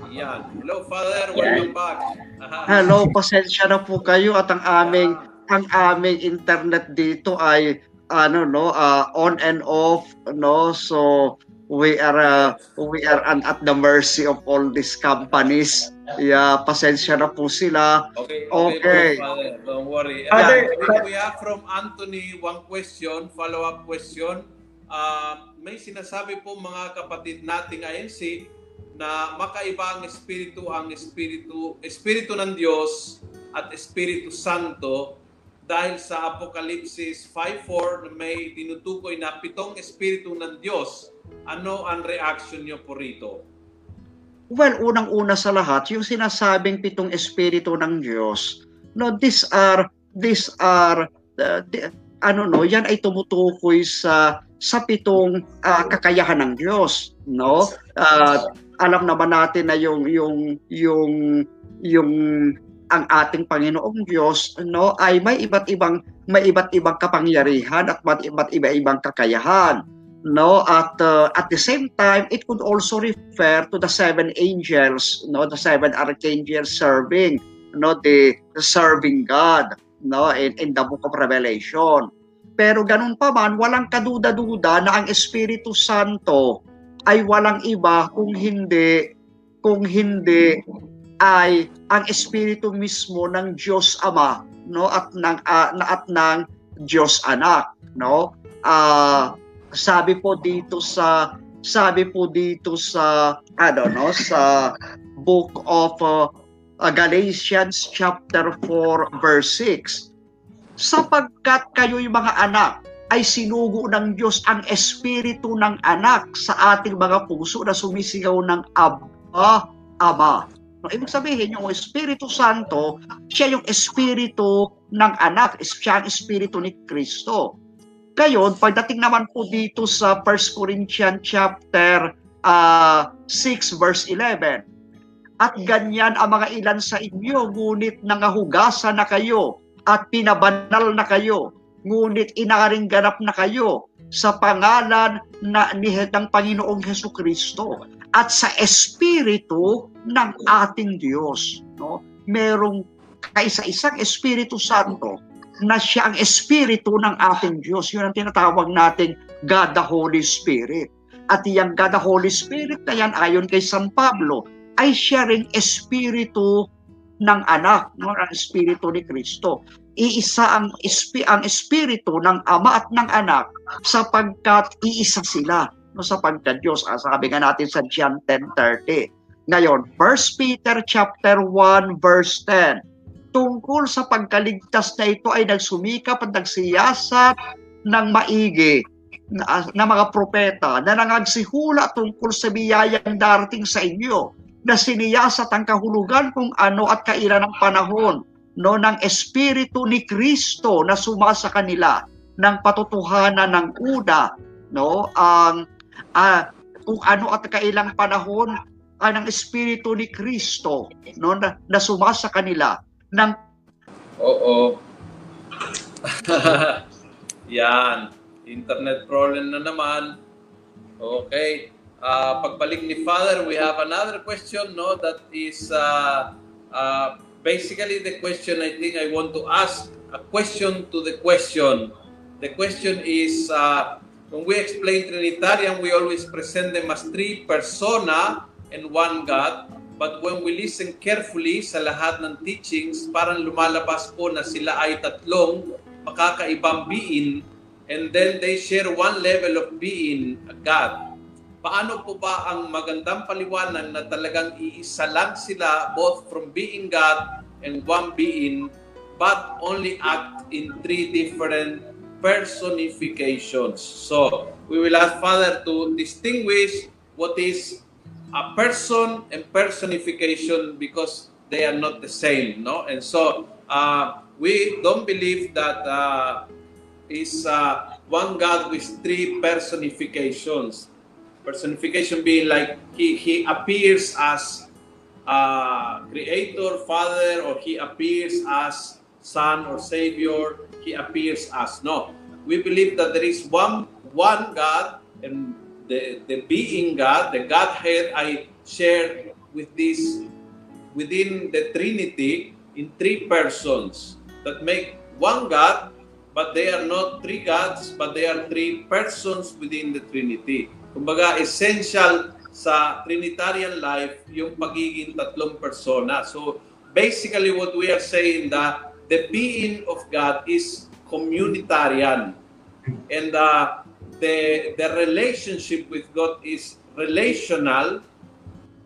S1: Yan. Hello Father. Welcome back.
S4: Hello, pasensya na po kayo at ang aming ang aming internet dito ay ano no uh, on and off no so we are uh, we are an, at the mercy of all these companies. Yeah pasensya na po sila.
S1: Okay
S4: Okay.
S1: po, Father don't worry.
S2: Father,
S1: yeah, we, have from Anthony one question follow up question. Ah, may sinasabi po mga kapatid nating INC na makaiba ang espiritu ang espiritu espiritu ng Diyos at espiritu santo dahil sa Apokalipsis 5.4 na may tinutukoy na pitong espiritu ng Diyos. Ano ang reaction niyo po rito?
S4: Well, unang-una sa lahat, yung sinasabing pitong espiritu ng Diyos, no, these are these are uh, the- ano no, yan ay tumutukoy sa sa pitong ah, kakayahan ng Diyos, no? Ah, alam naman natin na yung yung yung yung ang ating Panginoong Diyos no ay may iba't ibang may iba't ibang kapangyarihan at may iba't iba-ibang kakayahan no? At uh, at the same time it could also refer to the seven angels no? The seven archangels serving no? The, the serving God no? In, in the book of Revelation. Pero ganun pa man walang kaduda-duda na ang Espiritu Santo ay walang iba kung hindi kung hindi ay ang espiritu mismo ng Diyos Ama no at ng na at ng Diyos Anak no ah sabi po dito sa sabi po dito sa ano no sa book of uh, uh, Galatians chapter 4 verse 6 sapagkat kayo'y mga anak ay sinugo ng Diyos ang espiritu ng anak sa ating mga puso na sumisigaw ng Abba, Ama. No, ibig sabihin, yung Espiritu Santo, siya yung espiritu ng anak, siya ang espiritu ni Kristo. Ngayon, pagdating naman po dito sa 1 Corinthians chapter ah, 6 verse 11, at ganyan ang mga ilan sa inyo, ngunit nangahugasan na kayo at pinabanal na kayo, ngunit inaring ganap na kayo sa pangalan na ni ng Panginoong Heso Kristo at sa espiritu ng ating Diyos, no? Merong kaisa-isang Espiritu Santo na siya ang espiritu ng ating Diyos. Yun ang tinatawag nating God the Holy Spirit. At yung God the Holy Spirit na yan, ayon kay San Pablo, ay siya ring espiritu ng anak, no? ang espiritu ni Kristo. Iisa ang, espi, ang espiritu ng ama at ng anak sapagkat iisa sila no sapagkat Diyos ah, sabi nga natin sa John 10:30 ngayon 1 Peter chapter 1 verse 10 tungkol sa pagkaligtas na ito ay nagsumikap at nagsiyasat ng maigi na, na mga propeta na nangagsihula tungkol sa biyayang darating sa inyo na siniyasat ang kahulugan kung ano at kailan ang panahon no ng espiritu ni Kristo na sumasa kanila ng patotohanan ng una no ang ah, kung ano at kailang panahon ang ng espiritu ni Kristo no na, na sumasa kanila ng
S1: Oo. Yan. Internet problem na naman. Okay. Uh, pagbalik ni Father, we have another question, no? That is uh, uh, basically the question I think I want to ask. A question to the question. The question is, uh, when we explain Trinitarian, we always present them as three persona and one God. But when we listen carefully sa lahat ng teachings, parang lumalabas po na sila ay tatlong makakaibang being and then they share one level of being, God. Paano po ba ang magandang paliwanag na talagang iisa lang sila both from being God and one being but only act in three different personifications. So, we will ask Father to distinguish what is a person and personification because they are not the same, no? And so uh, we don't believe that uh, is uh, one God with three personifications. Personification being like he he appears as uh, creator, father, or he appears as son or savior. He appears as no. We believe that there is one one God and the, the being God, the Godhead, I share with this within the Trinity in three persons that make one God, but they are not three gods, but they are three persons within the Trinity. Kumbaga, essential sa Trinitarian life yung pagiging tatlong persona. So, basically what we are saying that the being of God is communitarian. And uh, the the relationship with God is relational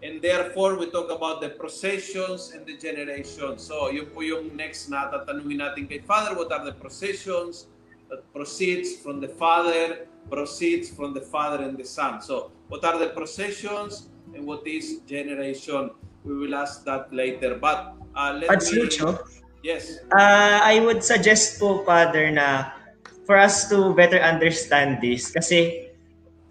S1: and therefore we talk about the processions and the generations. So yun po yung next na tatanungin natin kay Father, what are the processions that proceeds from the Father, proceeds from the Father and the Son. So what are the processions and what is generation? We will ask that later. But uh, let
S2: Pads
S1: me...
S2: Lucho,
S1: Yes.
S2: uh, I would suggest po, Father, na for us to better understand this, kasi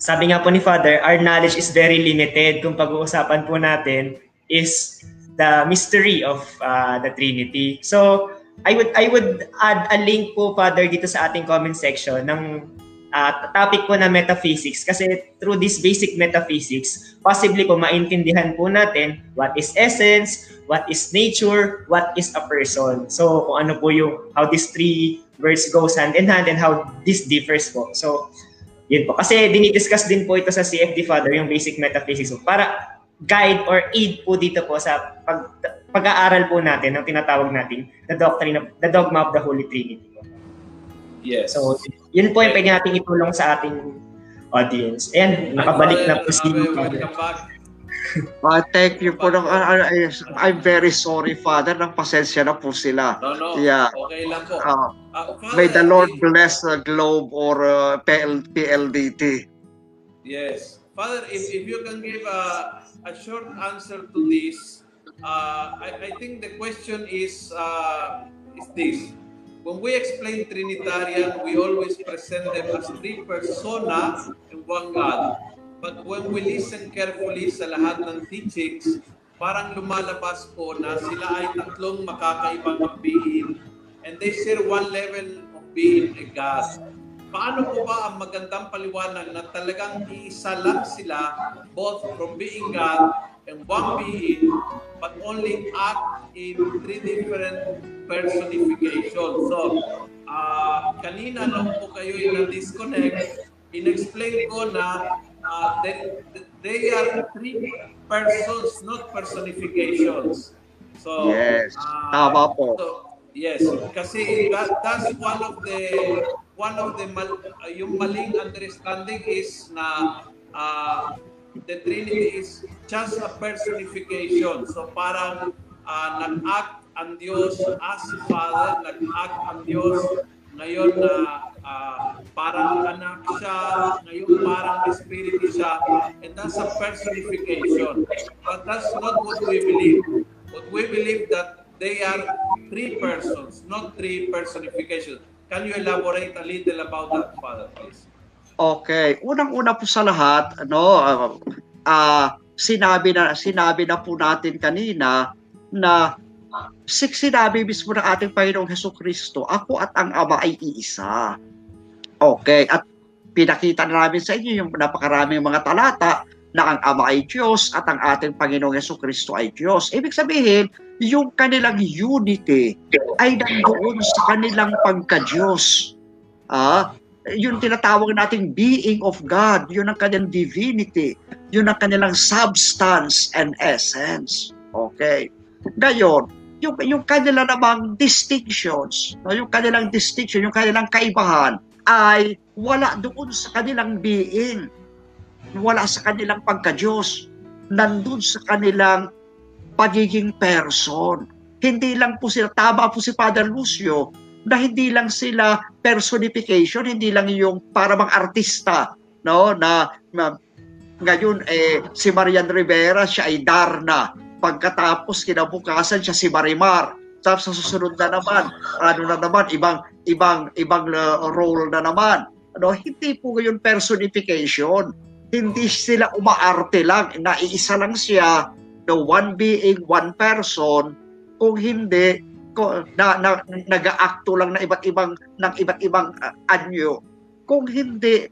S2: sabi nga po ni Father, our knowledge is very limited kung pag-uusapan po natin is the mystery of uh, the Trinity. So, I would I would add a link po, Father, dito sa ating comment section ng uh, topic po na metaphysics kasi through this basic metaphysics, possibly po maintindihan po natin what is essence, what is nature, what is a person. So, kung ano po yung, how these three words goes hand in hand and how this differs po. So, yun po. Kasi dinidiscuss din po ito sa CFD Father, yung basic metaphysics. So, para guide or aid po dito po sa pag, pag-aaral po natin ng tinatawag natin the doctrine of, the dogma of the Holy Trinity.
S1: Yes.
S2: So, yun po yung pwede natin itulong sa ating audience. And nakabalik na po si.
S4: Uh, thank you po. Ng, uh, uh, I'm very sorry, Father. Nang pasensya na po sila.
S1: No, no.
S4: Yeah.
S1: Okay lang po.
S4: Uh,
S1: Uh, Father,
S4: may the Lord bless the Globe or uh, PL, PLDT.
S1: Yes. Father, if, if you can give a, a short answer to this, uh, I, I think the question is, uh, is this. When we explain Trinitarian, we always present them as three persona and one God. But when we listen carefully sa lahat ng teachings, parang lumalabas po na sila ay tatlong makakaibang being and they share one level of being a God. Paano po ba ang magandang paliwanag na talagang iisa lang sila both from being God and one being but only act in three different personifications. So, uh, kanina lang po kayo yung na-disconnect, in-explain ko na uh, they, they are three persons, not personifications. So,
S4: Yes,
S1: uh,
S4: tama po.
S1: So, yes, kasi that, that's one of the one of the mal, uh, yung maling understanding is na uh, the Trinity is just a personification. So parang uh, nag-act ang Diyos as Father, nag-act ang Diyos ngayon na uh, parang anak siya, ngayon parang Espiritu siya, and that's a personification. But that's not what we believe. What we believe that they are three persons, not three personifications. Can you elaborate a little about that, Father, please?
S4: Okay, unang-una po sa lahat, ano, ah, ah, sinabi na sinabi na po natin kanina na six sinabi mismo ng ating Panginoong Heso Kristo, ako at ang Ama ay iisa. Okay, at pinakita na namin sa inyo yung napakaraming mga talata na ang Ama ay Diyos at ang ating Panginoong Heso Kristo ay Diyos. Ibig sabihin, yung kanilang unity ay nandoon sa kanilang pagka-Diyos. Ah, yung tinatawag nating being of God, yun ang kanilang divinity, yun ang kanilang substance and essence. Okay. Ngayon, yung, yung kanila namang distinctions, no, yung kanilang distinction, yung kanilang kaibahan, ay wala doon sa kanilang being. Wala sa kanilang pagka-Diyos. Nandun sa kanilang pagiging person. Hindi lang po sila, tama po si Father Lucio, na hindi lang sila personification, hindi lang yung para bang artista, no, na, na ngayon eh si Marian Rivera siya ay Darna. Pagkatapos kinabukasan siya si Marimar. Tapos sa susunod na naman, ano na naman, ibang ibang ibang uh, role na naman. Ano, hindi po ngayon personification. Hindi sila umaarte lang, naiisa lang siya, the one being, one person, kung hindi na, na nag-aakto lang na iba't ibang ng iba't ibang uh, anyo. Kung hindi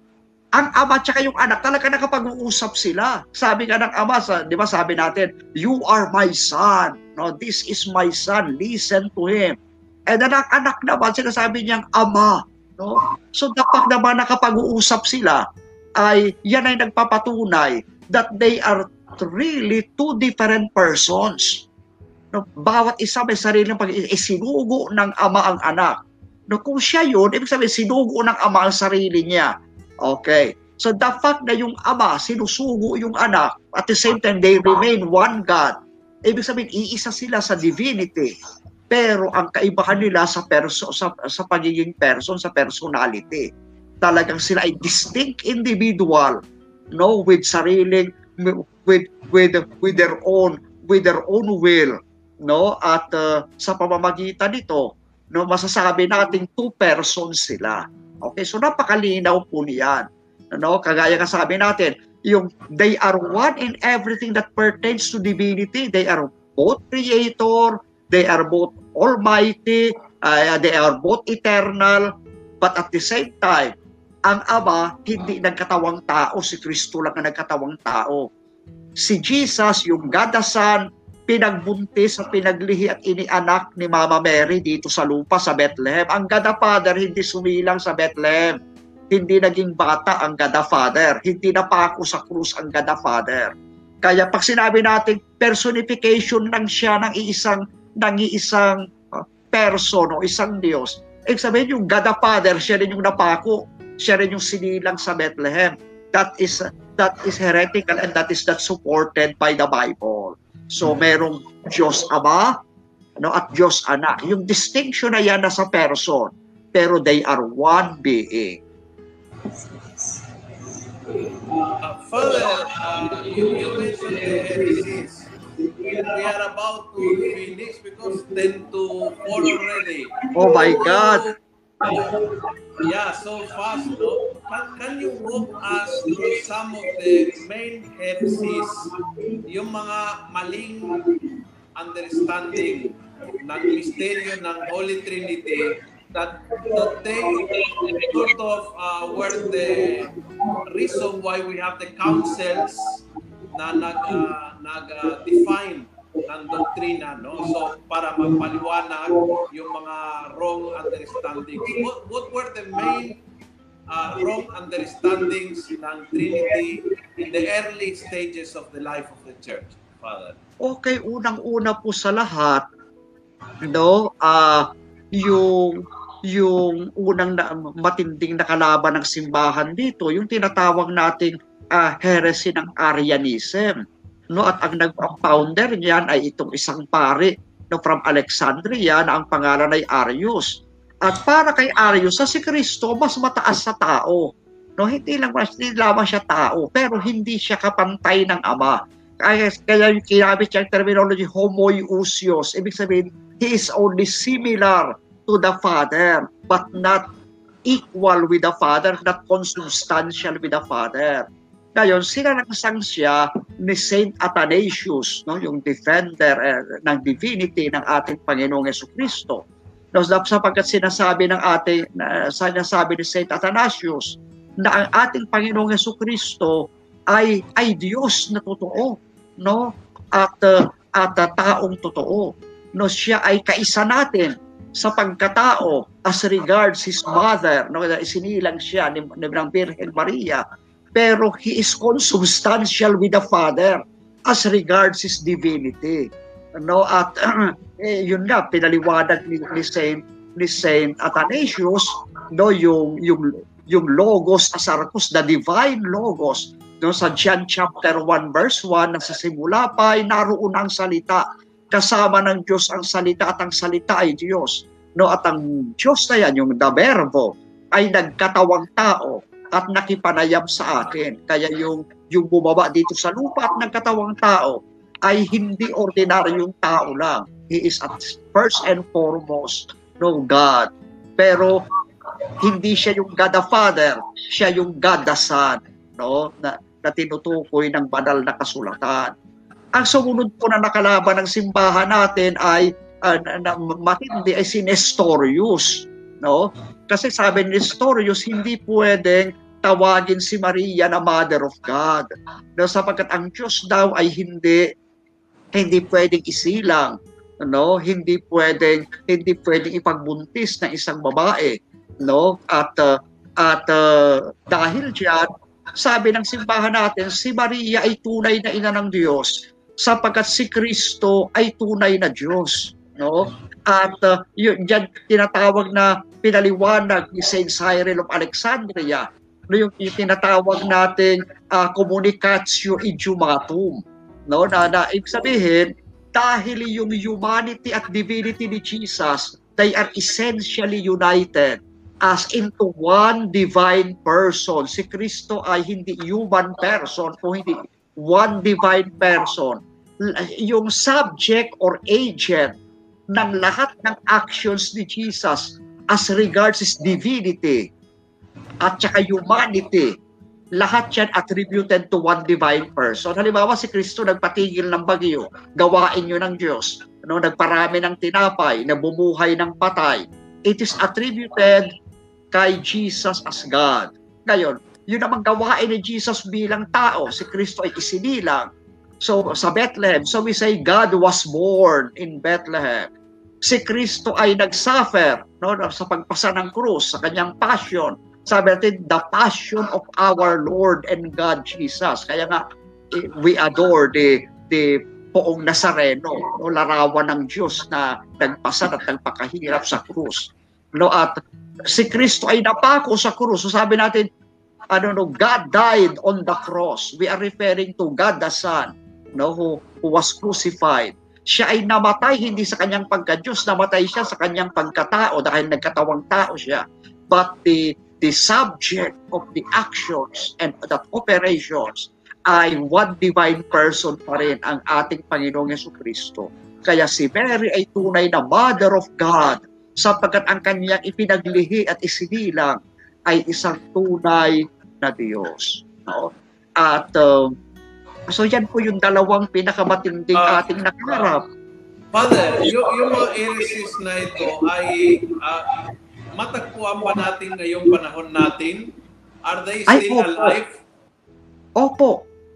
S4: ang ama at yung anak talaga nakapag-uusap sila. Sabi nga ng ama, sa, di ba sabi natin, you are my son. No, this is my son. Listen to him. And then ang anak naman, sinasabi niyang ama. No? So dapat naman nakapag-uusap sila, ay yan ay nagpapatunay that they are really two different persons. No, bawat isa may sariling pag isinugo ng ama ang anak. No, kung siya yun, ibig sabihin sinugo ng ama ang sarili niya. Okay. So the fact na yung ama sinusugo yung anak, at the same time they remain one God. Ibig sabihin iisa sila sa divinity. Pero ang kaibahan nila sa perso sa, sa pagiging person, sa personality. Talagang sila ay distinct individual, no, with sariling with with with their own with their own will, no? At uh, sa pamamagitan nito, no, masasabi nating two persons sila. Okay, so napakalinaw po niyan. No, kagaya ng sabi natin, yung they are one in everything that pertains to divinity. They are both creator, they are both almighty, uh, they are both eternal, but at the same time, ang Ama hindi nagkatawang tao, si Kristo lang ang nagkatawang tao. Si Jesus, yung God the Son, pinagbuntis at pinaglihi at inianak ni Mama Mary dito sa lupa sa Bethlehem. Ang God the Father hindi sumilang sa Bethlehem. Hindi naging bata ang God the Father. Hindi napako sa krus ang God the Father. Kaya pag sinabi natin personification lang siya ng iisang ng iisang uh, person o isang Diyos, ibig sabihin yung God the Father, siya rin yung napako. Siya rin yung sinilang sa Bethlehem. That is that is heretical and that is not supported by the Bible. So merong Diyos Ama no, at Diyos Anak. Yung distinction na yan nasa person, pero they are one being.
S1: Uh, Father, uh, you, you mentioned. We are about to finish because 10 to 4 already.
S4: Oh my God!
S1: Yeah, so fast, no? Can, can you walk us through some of the main heresies, yung mga maling understanding ng misteryo ng Holy Trinity that, that they sort of uh, were the reason why we have the councils na nag, uh, nag-define ng doktrina, no? So, para magpaliwanag yung mga wrong understandings. What, what were the main uh, wrong understandings ng Trinity in the early stages of the life of the church, Father?
S4: Okay, unang-una po sa lahat, no, ah yung yung unang na, matinding nakalaban ng simbahan dito, yung tinatawag nating ah, heresy ng Arianism. No, at ang nag-founder niyan ay itong isang pari no, from Alexandria na ang pangalan ay Arius. At para kay Arius, sa si Kristo, mas mataas sa tao. No, hindi lang hindi lamang siya tao, pero hindi siya kapantay ng Ama. Kaya, kaya yung kinabit siyang terminology, homoiousios. Ibig sabihin, he is only similar to the Father, but not equal with the Father, not consubstantial with the Father. Ngayon, sila nakasang siya ni Saint Athanasius, no, yung defender eh, ng divinity ng ating Panginoong Yeso Kristo. No, sapagkat sinasabi ng ating na, sinasabi ni Saint Athanasius na ang ating Panginoong Yeso Kristo ay ay Diyos na totoo, no? At uh, at uh, taong totoo. No, siya ay kaisa natin sa pagkatao as regards his mother, no, isinilang siya ni, ni ng Birhen Maria pero he is consubstantial with the Father as regards his divinity. No, at eh, yun nga pinaliwanag ni, ni Saint ni Saint Athanasius no yung yung yung logos asarkos the divine logos no sa John chapter 1 verse 1 sa simula pa ay naroon ang salita. Kasama ng Diyos ang salita at ang salita ay Diyos. No at ang Diyos na yan yung the verbo ay nagkatawang tao at nakipanayam sa akin. Kaya yung, yung bumaba dito sa lupa at nagkatawang tao ay hindi ordinaryong tao lang. He is at first and foremost no God. Pero hindi siya yung God the Father, siya yung God the Son, no? Na, na tinutukoy ng banal na kasulatan. Ang sumunod po na nakalaban ng simbahan natin ay uh, na, na, matindi ay si Nestorius, no? Kasi sabi ni Nestorius, hindi pwedeng tawagin si Maria na Mother of God. No, sapagkat ang Diyos daw ay hindi hindi pwedeng isilang, no? Hindi pwedeng hindi pwedeng ipagbuntis ng isang babae, no? At uh, at uh, dahil diyan, sabi ng simbahan natin, si Maria ay tunay na ina ng Diyos sapagkat si Kristo ay tunay na Diyos, no? At uh, yun, diyan tinatawag na pinaliwanag ni Saint Cyril of Alexandria no, yung, tinatawag nating uh, communicatio idiomatum. No, na, na ibig sabihin, dahil yung humanity at divinity ni Jesus, they are essentially united as into one divine person. Si Kristo ay hindi human person, kung hindi one divine person. Yung subject or agent ng lahat ng actions ni Jesus as regards his divinity at saka humanity, lahat yan attributed to one divine person. Halimbawa, si Kristo nagpatigil ng bagyo, gawain nyo ng Diyos. Ano, nagparami ng tinapay, nabumuhay ng patay. It is attributed kay Jesus as God. Ngayon, yun namang gawain ni Jesus bilang tao. Si Kristo ay isinilang. So, sa Bethlehem, so we say God was born in Bethlehem. Si Kristo ay nagsuffer no, sa pagpasa ng krus, sa kanyang passion, sabi natin, the passion of our Lord and God Jesus. Kaya nga, eh, we adore the, the poong Nazareno, no, larawan ng Diyos na nagpasa at nagpakahirap sa krus. No, at si Kristo ay napako sa krus. So sabi natin, ano no, God died on the cross. We are referring to God the Son, no, who, who was crucified. Siya ay namatay hindi sa kanyang pagka-Diyos, namatay siya sa kanyang pagkatao dahil nagkatawang tao siya. But the the subject of the actions and the operations ay one divine person pa rin ang ating Panginoong Yesu Kristo. Kaya si Mary ay tunay na Mother of God sapagkat ang kanyang ipinaglihi at isinilang ay isang tunay na Diyos. No? At uh, so yan po yung dalawang pinakamatinding uh, ating nakarap.
S1: Father, yung, yung mga heresies na ito ay uh, matagpuan ba natin ngayong panahon natin? Are they still Ay, opo. alive?
S4: Opo.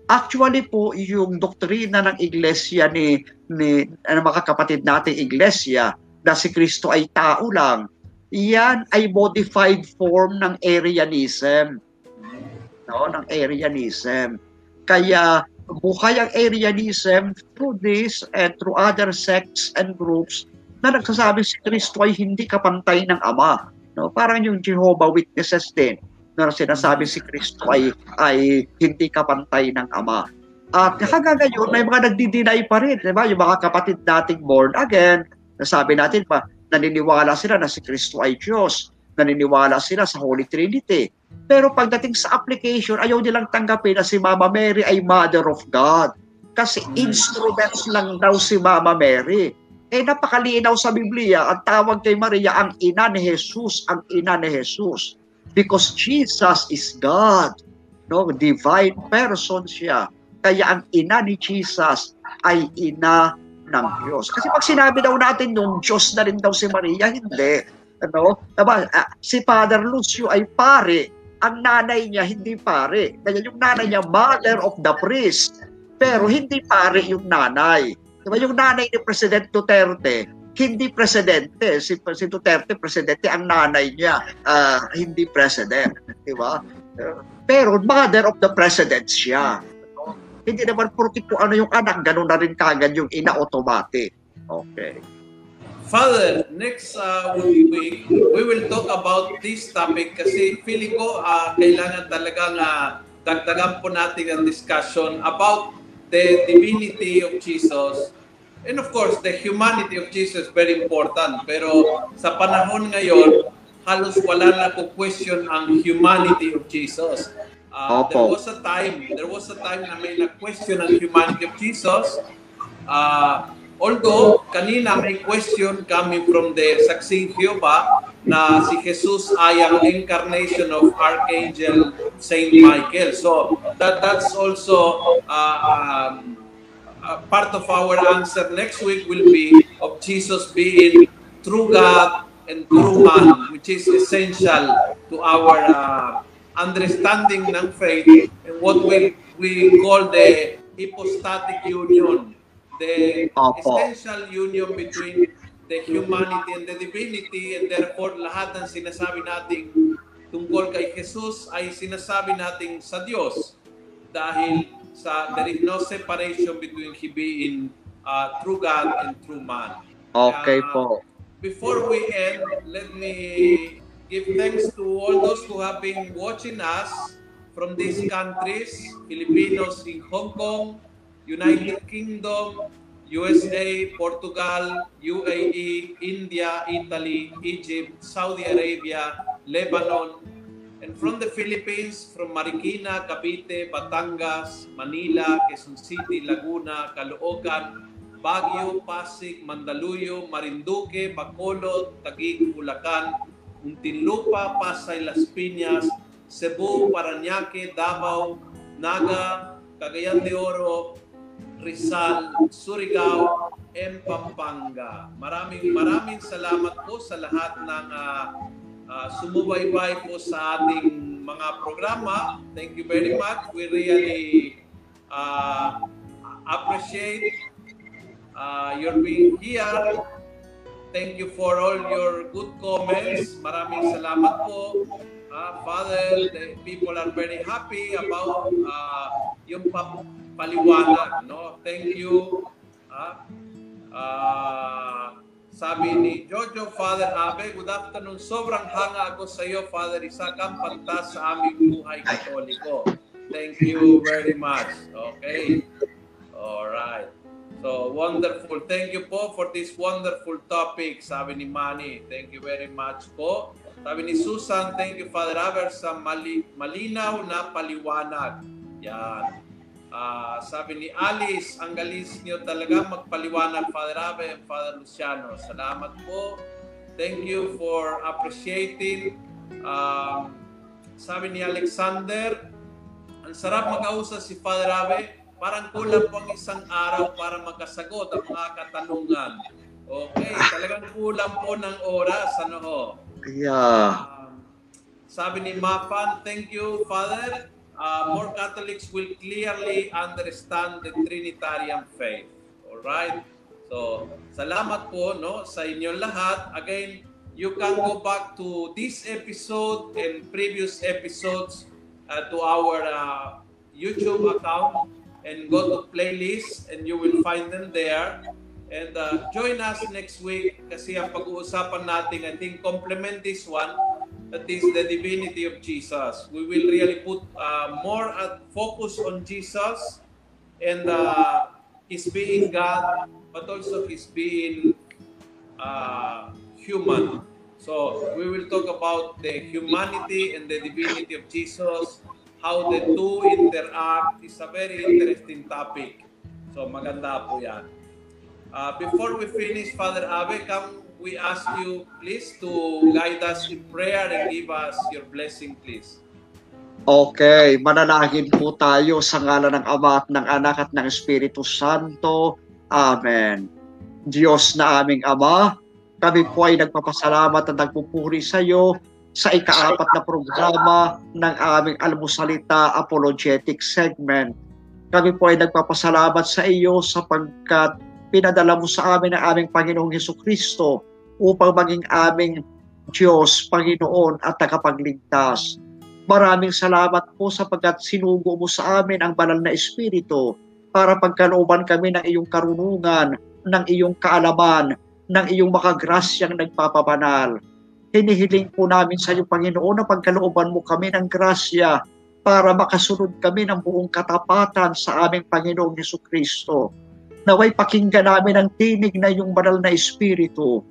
S4: Actually po, yung doktrina ng iglesia ni, ni ano, mga kapatid nating iglesia na si Kristo ay tao lang, yan ay modified form ng Arianism. No, ng Arianism. Kaya buhay ang Arianism through this and through other sects and groups na nagsasabi si Kristo ay hindi kapantay ng Ama. No? Parang yung Jehovah Witnesses din na sinasabi si Kristo ay, ay hindi kapantay ng Ama. At hanggang ngayon, may mga nagdi-deny pa rin. Diba? Yung mga kapatid nating born again, nasabi natin pa, naniniwala sila na si Kristo ay Diyos. Naniniwala sila sa Holy Trinity. Pero pagdating sa application, ayaw nilang tanggapin na si Mama Mary ay Mother of God. Kasi instruments lang daw si Mama Mary eh napakalinaw sa Biblia, ang tawag kay Maria ang ina ni Jesus, ang ina ni Jesus. Because Jesus is God. No, divine person siya. Kaya ang ina ni Jesus ay ina ng Diyos. Kasi pag sinabi daw natin nung Diyos na rin daw si Maria, hindi. Ano? Diba? Si Father Lucio ay pare. Ang nanay niya hindi pare. Kaya yung nanay niya, mother of the priest. Pero hindi pare yung nanay. Diba yung nanay ni President Duterte, hindi presidente. Si, si Duterte, presidente, ang nanay niya, uh, hindi president. Di ba? Pero mother of the president siya. Hindi naman porkit kung ano yung anak, ganun na rin kagad yung ina automatic. Okay.
S1: Father, next uh, week, we will talk about this topic kasi feeling ko uh, kailangan talagang uh, dagdagan po natin ang discussion about the divinity of Jesus. And of course the humanity of Jesus very important. Pero sa panahon ngayon halos wala na ko question ang humanity of Jesus. Uh, there was a time there was a time na may na-question ang humanity of Jesus. Uh, although kanina may question coming from the Saksing Jehovah na si Jesus ay ang incarnation of Archangel Saint Michael. So that that's also uh, um, uh, part of our answer next week will be of Jesus being true God and true man, which is essential to our uh, understanding ng faith and what we we call the hypostatic union, the essential union between the humanity and the divinity and therefore lahat ng sinasabi nating tungkol kay Jesus ay sinasabi nating sa Diyos dahil sa there is no separation between he being uh, true God and true man.
S4: Okay uh, po.
S1: Before we end, let me give thanks to all those who have been watching us from these countries, Filipinos in Hong Kong, United Kingdom, USA, Portugal, UAE, India, Italy, Egypt, Saudi Arabia, Lebanon, and from the Philippines, from Marikina, Cavite, Batangas, Manila, Quezon City, Laguna, Caloocan, Baguio, Pasig, Mandaluyong, Marinduque, Bacolod, Taguig, Bulacan, Muntinlupa, Pasay, Las Piñas, Cebu, Paranaque, Davao, Naga, Cagayan de Oro, Rizal, Surigao, and Pampanga. Maraming maraming salamat po sa lahat ng uh, uh, sumubaybay po sa ating mga programa. Thank you very much. We really uh, appreciate uh, your being here. Thank you for all your good comments. Maraming salamat po. Uh, Father, the people are very happy about uh, yung pa- paliwanag. No? Thank you. Uh, uh, sabi ni Jojo, Father Abe, good afternoon. Sobrang hanga ako sa iyo, Father Isakam, pantas sa aming buhay katoliko. Thank you very much. Okay. All right. So, wonderful. Thank you po for this wonderful topic, sabi ni Manny. Thank you very much po. Sabi ni Susan, thank you Father Aver sa mali, malinaw na paliwanag. Yan. Uh, sabi ni Alice, ang galis niyo talaga magpaliwanag Father Aver and Father Luciano. Salamat po. Thank you for appreciating. Um, sabi ni Alexander, ang sarap mag-ausap si Father Abe. Parang kulang po ang isang araw para makasagot ang mga katanungan. Okay, talagang kulang po ng oras. Ano ho?
S4: Yeah.
S1: Um, sabi ni Mapan, thank you, Father. Uh, more Catholics will clearly understand the Trinitarian faith. All right? So, salamat po no sa inyong lahat. Again, you can go back to this episode and previous episodes uh, to our uh, YouTube account and go to playlist and you will find them there. And uh, join us next week kasi ang pag-uusapan natin, I think, complement this one, that is the divinity of Jesus. We will really put uh, more at focus on Jesus and uh, His being God, but also His being uh, human. So we will talk about the humanity and the divinity of Jesus, how the two interact. is a very interesting topic. So maganda po yan. Uh, before we finish, Father Abe, can we ask you please to guide us in prayer and give us your blessing, please?
S4: Okay, manalangin po tayo sa ngalan ng Ama at ng Anak at ng Espiritu Santo. Amen. Diyos na aming Ama, kami po ay nagpapasalamat at nagpupuri sa iyo sa ikaapat na programa ng aming almusalita apologetic segment. Kami po ay nagpapasalamat sa iyo sapagkat pinadala mo sa amin ang aming Panginoong Heso Kristo upang maging aming Diyos, Panginoon at tagapagligtas. Maraming salamat po sapagkat sinugo mo sa amin ang banal na Espiritu para pagkalooban kami ng iyong karunungan, ng iyong kaalaman, ng iyong makagrasyang nagpapabanal. Hinihiling po namin sa iyo, Panginoon, na pagkalooban mo kami ng grasya para makasunod kami ng buong katapatan sa aming Panginoong Yesu Kristo. Naway pakinggan namin ang tinig na iyong banal na Espiritu.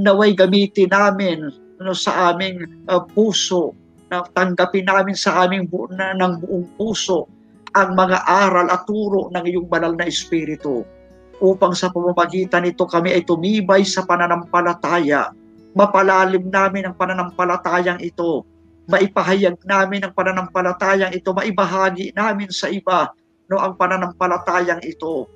S4: Naway gamitin namin ano, sa aming uh, puso na tanggapin namin sa aming bu- na, ng buong puso ang mga aral at turo ng iyong banal na Espiritu upang sa pamamagitan nito kami ay tumibay sa pananampalataya. Mapalalim namin ang pananampalatayang ito. Maipahayag namin ang pananampalatayang ito. Maibahagi namin sa iba no, ang pananampalatayang ito.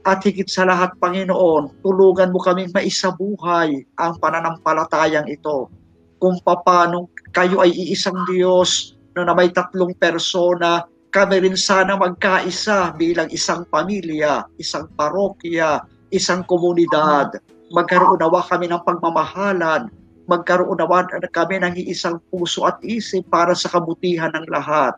S4: At higit sa lahat, Panginoon, tulugan mo kaming maisabuhay ang pananampalatayang ito. Kung paano kayo ay iisang Diyos no, na may tatlong persona, kami rin sana magkaisa bilang isang pamilya, isang parokya, isang komunidad. Magkaroon nawa kami ng pagmamahalan, magkaroon nawa kami ng isang puso at isip para sa kabutihan ng lahat.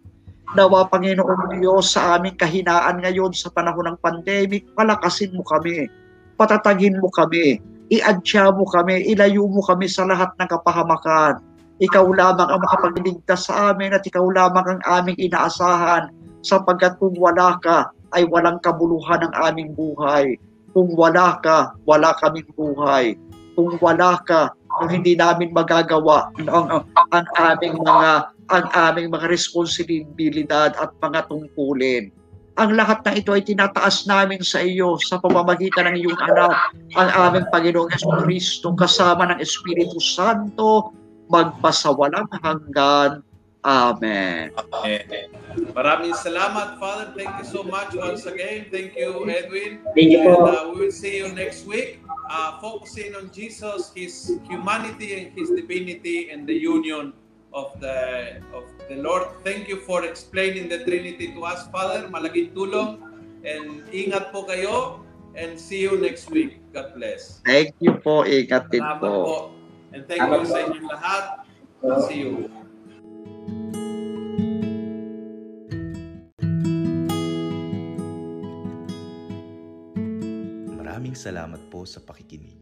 S4: Nawa Panginoon Diyos sa aming kahinaan ngayon sa panahon ng pandemic, palakasin mo kami, patatagin mo kami, iadya mo kami, ilayo mo kami sa lahat ng kapahamakan, Ikaw lamang ang makapagligtas sa amin at ikaw lamang ang aming inaasahan sapagkat kung wala ka, ay walang kabuluhan ng aming buhay. Kung wala ka, wala kaming buhay. Kung wala ka, kung hindi namin magagawa ang, ang, aming mga ang aming mga responsibilidad at mga tungkulin. Ang lahat na ito ay tinataas namin sa iyo sa pamamagitan ng iyong anak, ang aming Panginoong Yeso Kristo kasama ng Espiritu Santo magpasawalang hanggan. Amen.
S1: Amen. Maraming salamat, Father. Thank you so much once again. Thank you, Edwin.
S2: Thank you
S1: And
S2: po.
S1: uh, we will see you next week, uh, focusing on Jesus, His humanity and His divinity, and the union of the of the Lord. Thank you for explaining the Trinity to us, Father. Malaking tulong. And ingat po kayo. And see you next week. God bless.
S4: Thank you po. Ingat din po.
S1: po. And thank you sa inyong lahat. See you.
S5: Maraming salamat po sa pakikinig.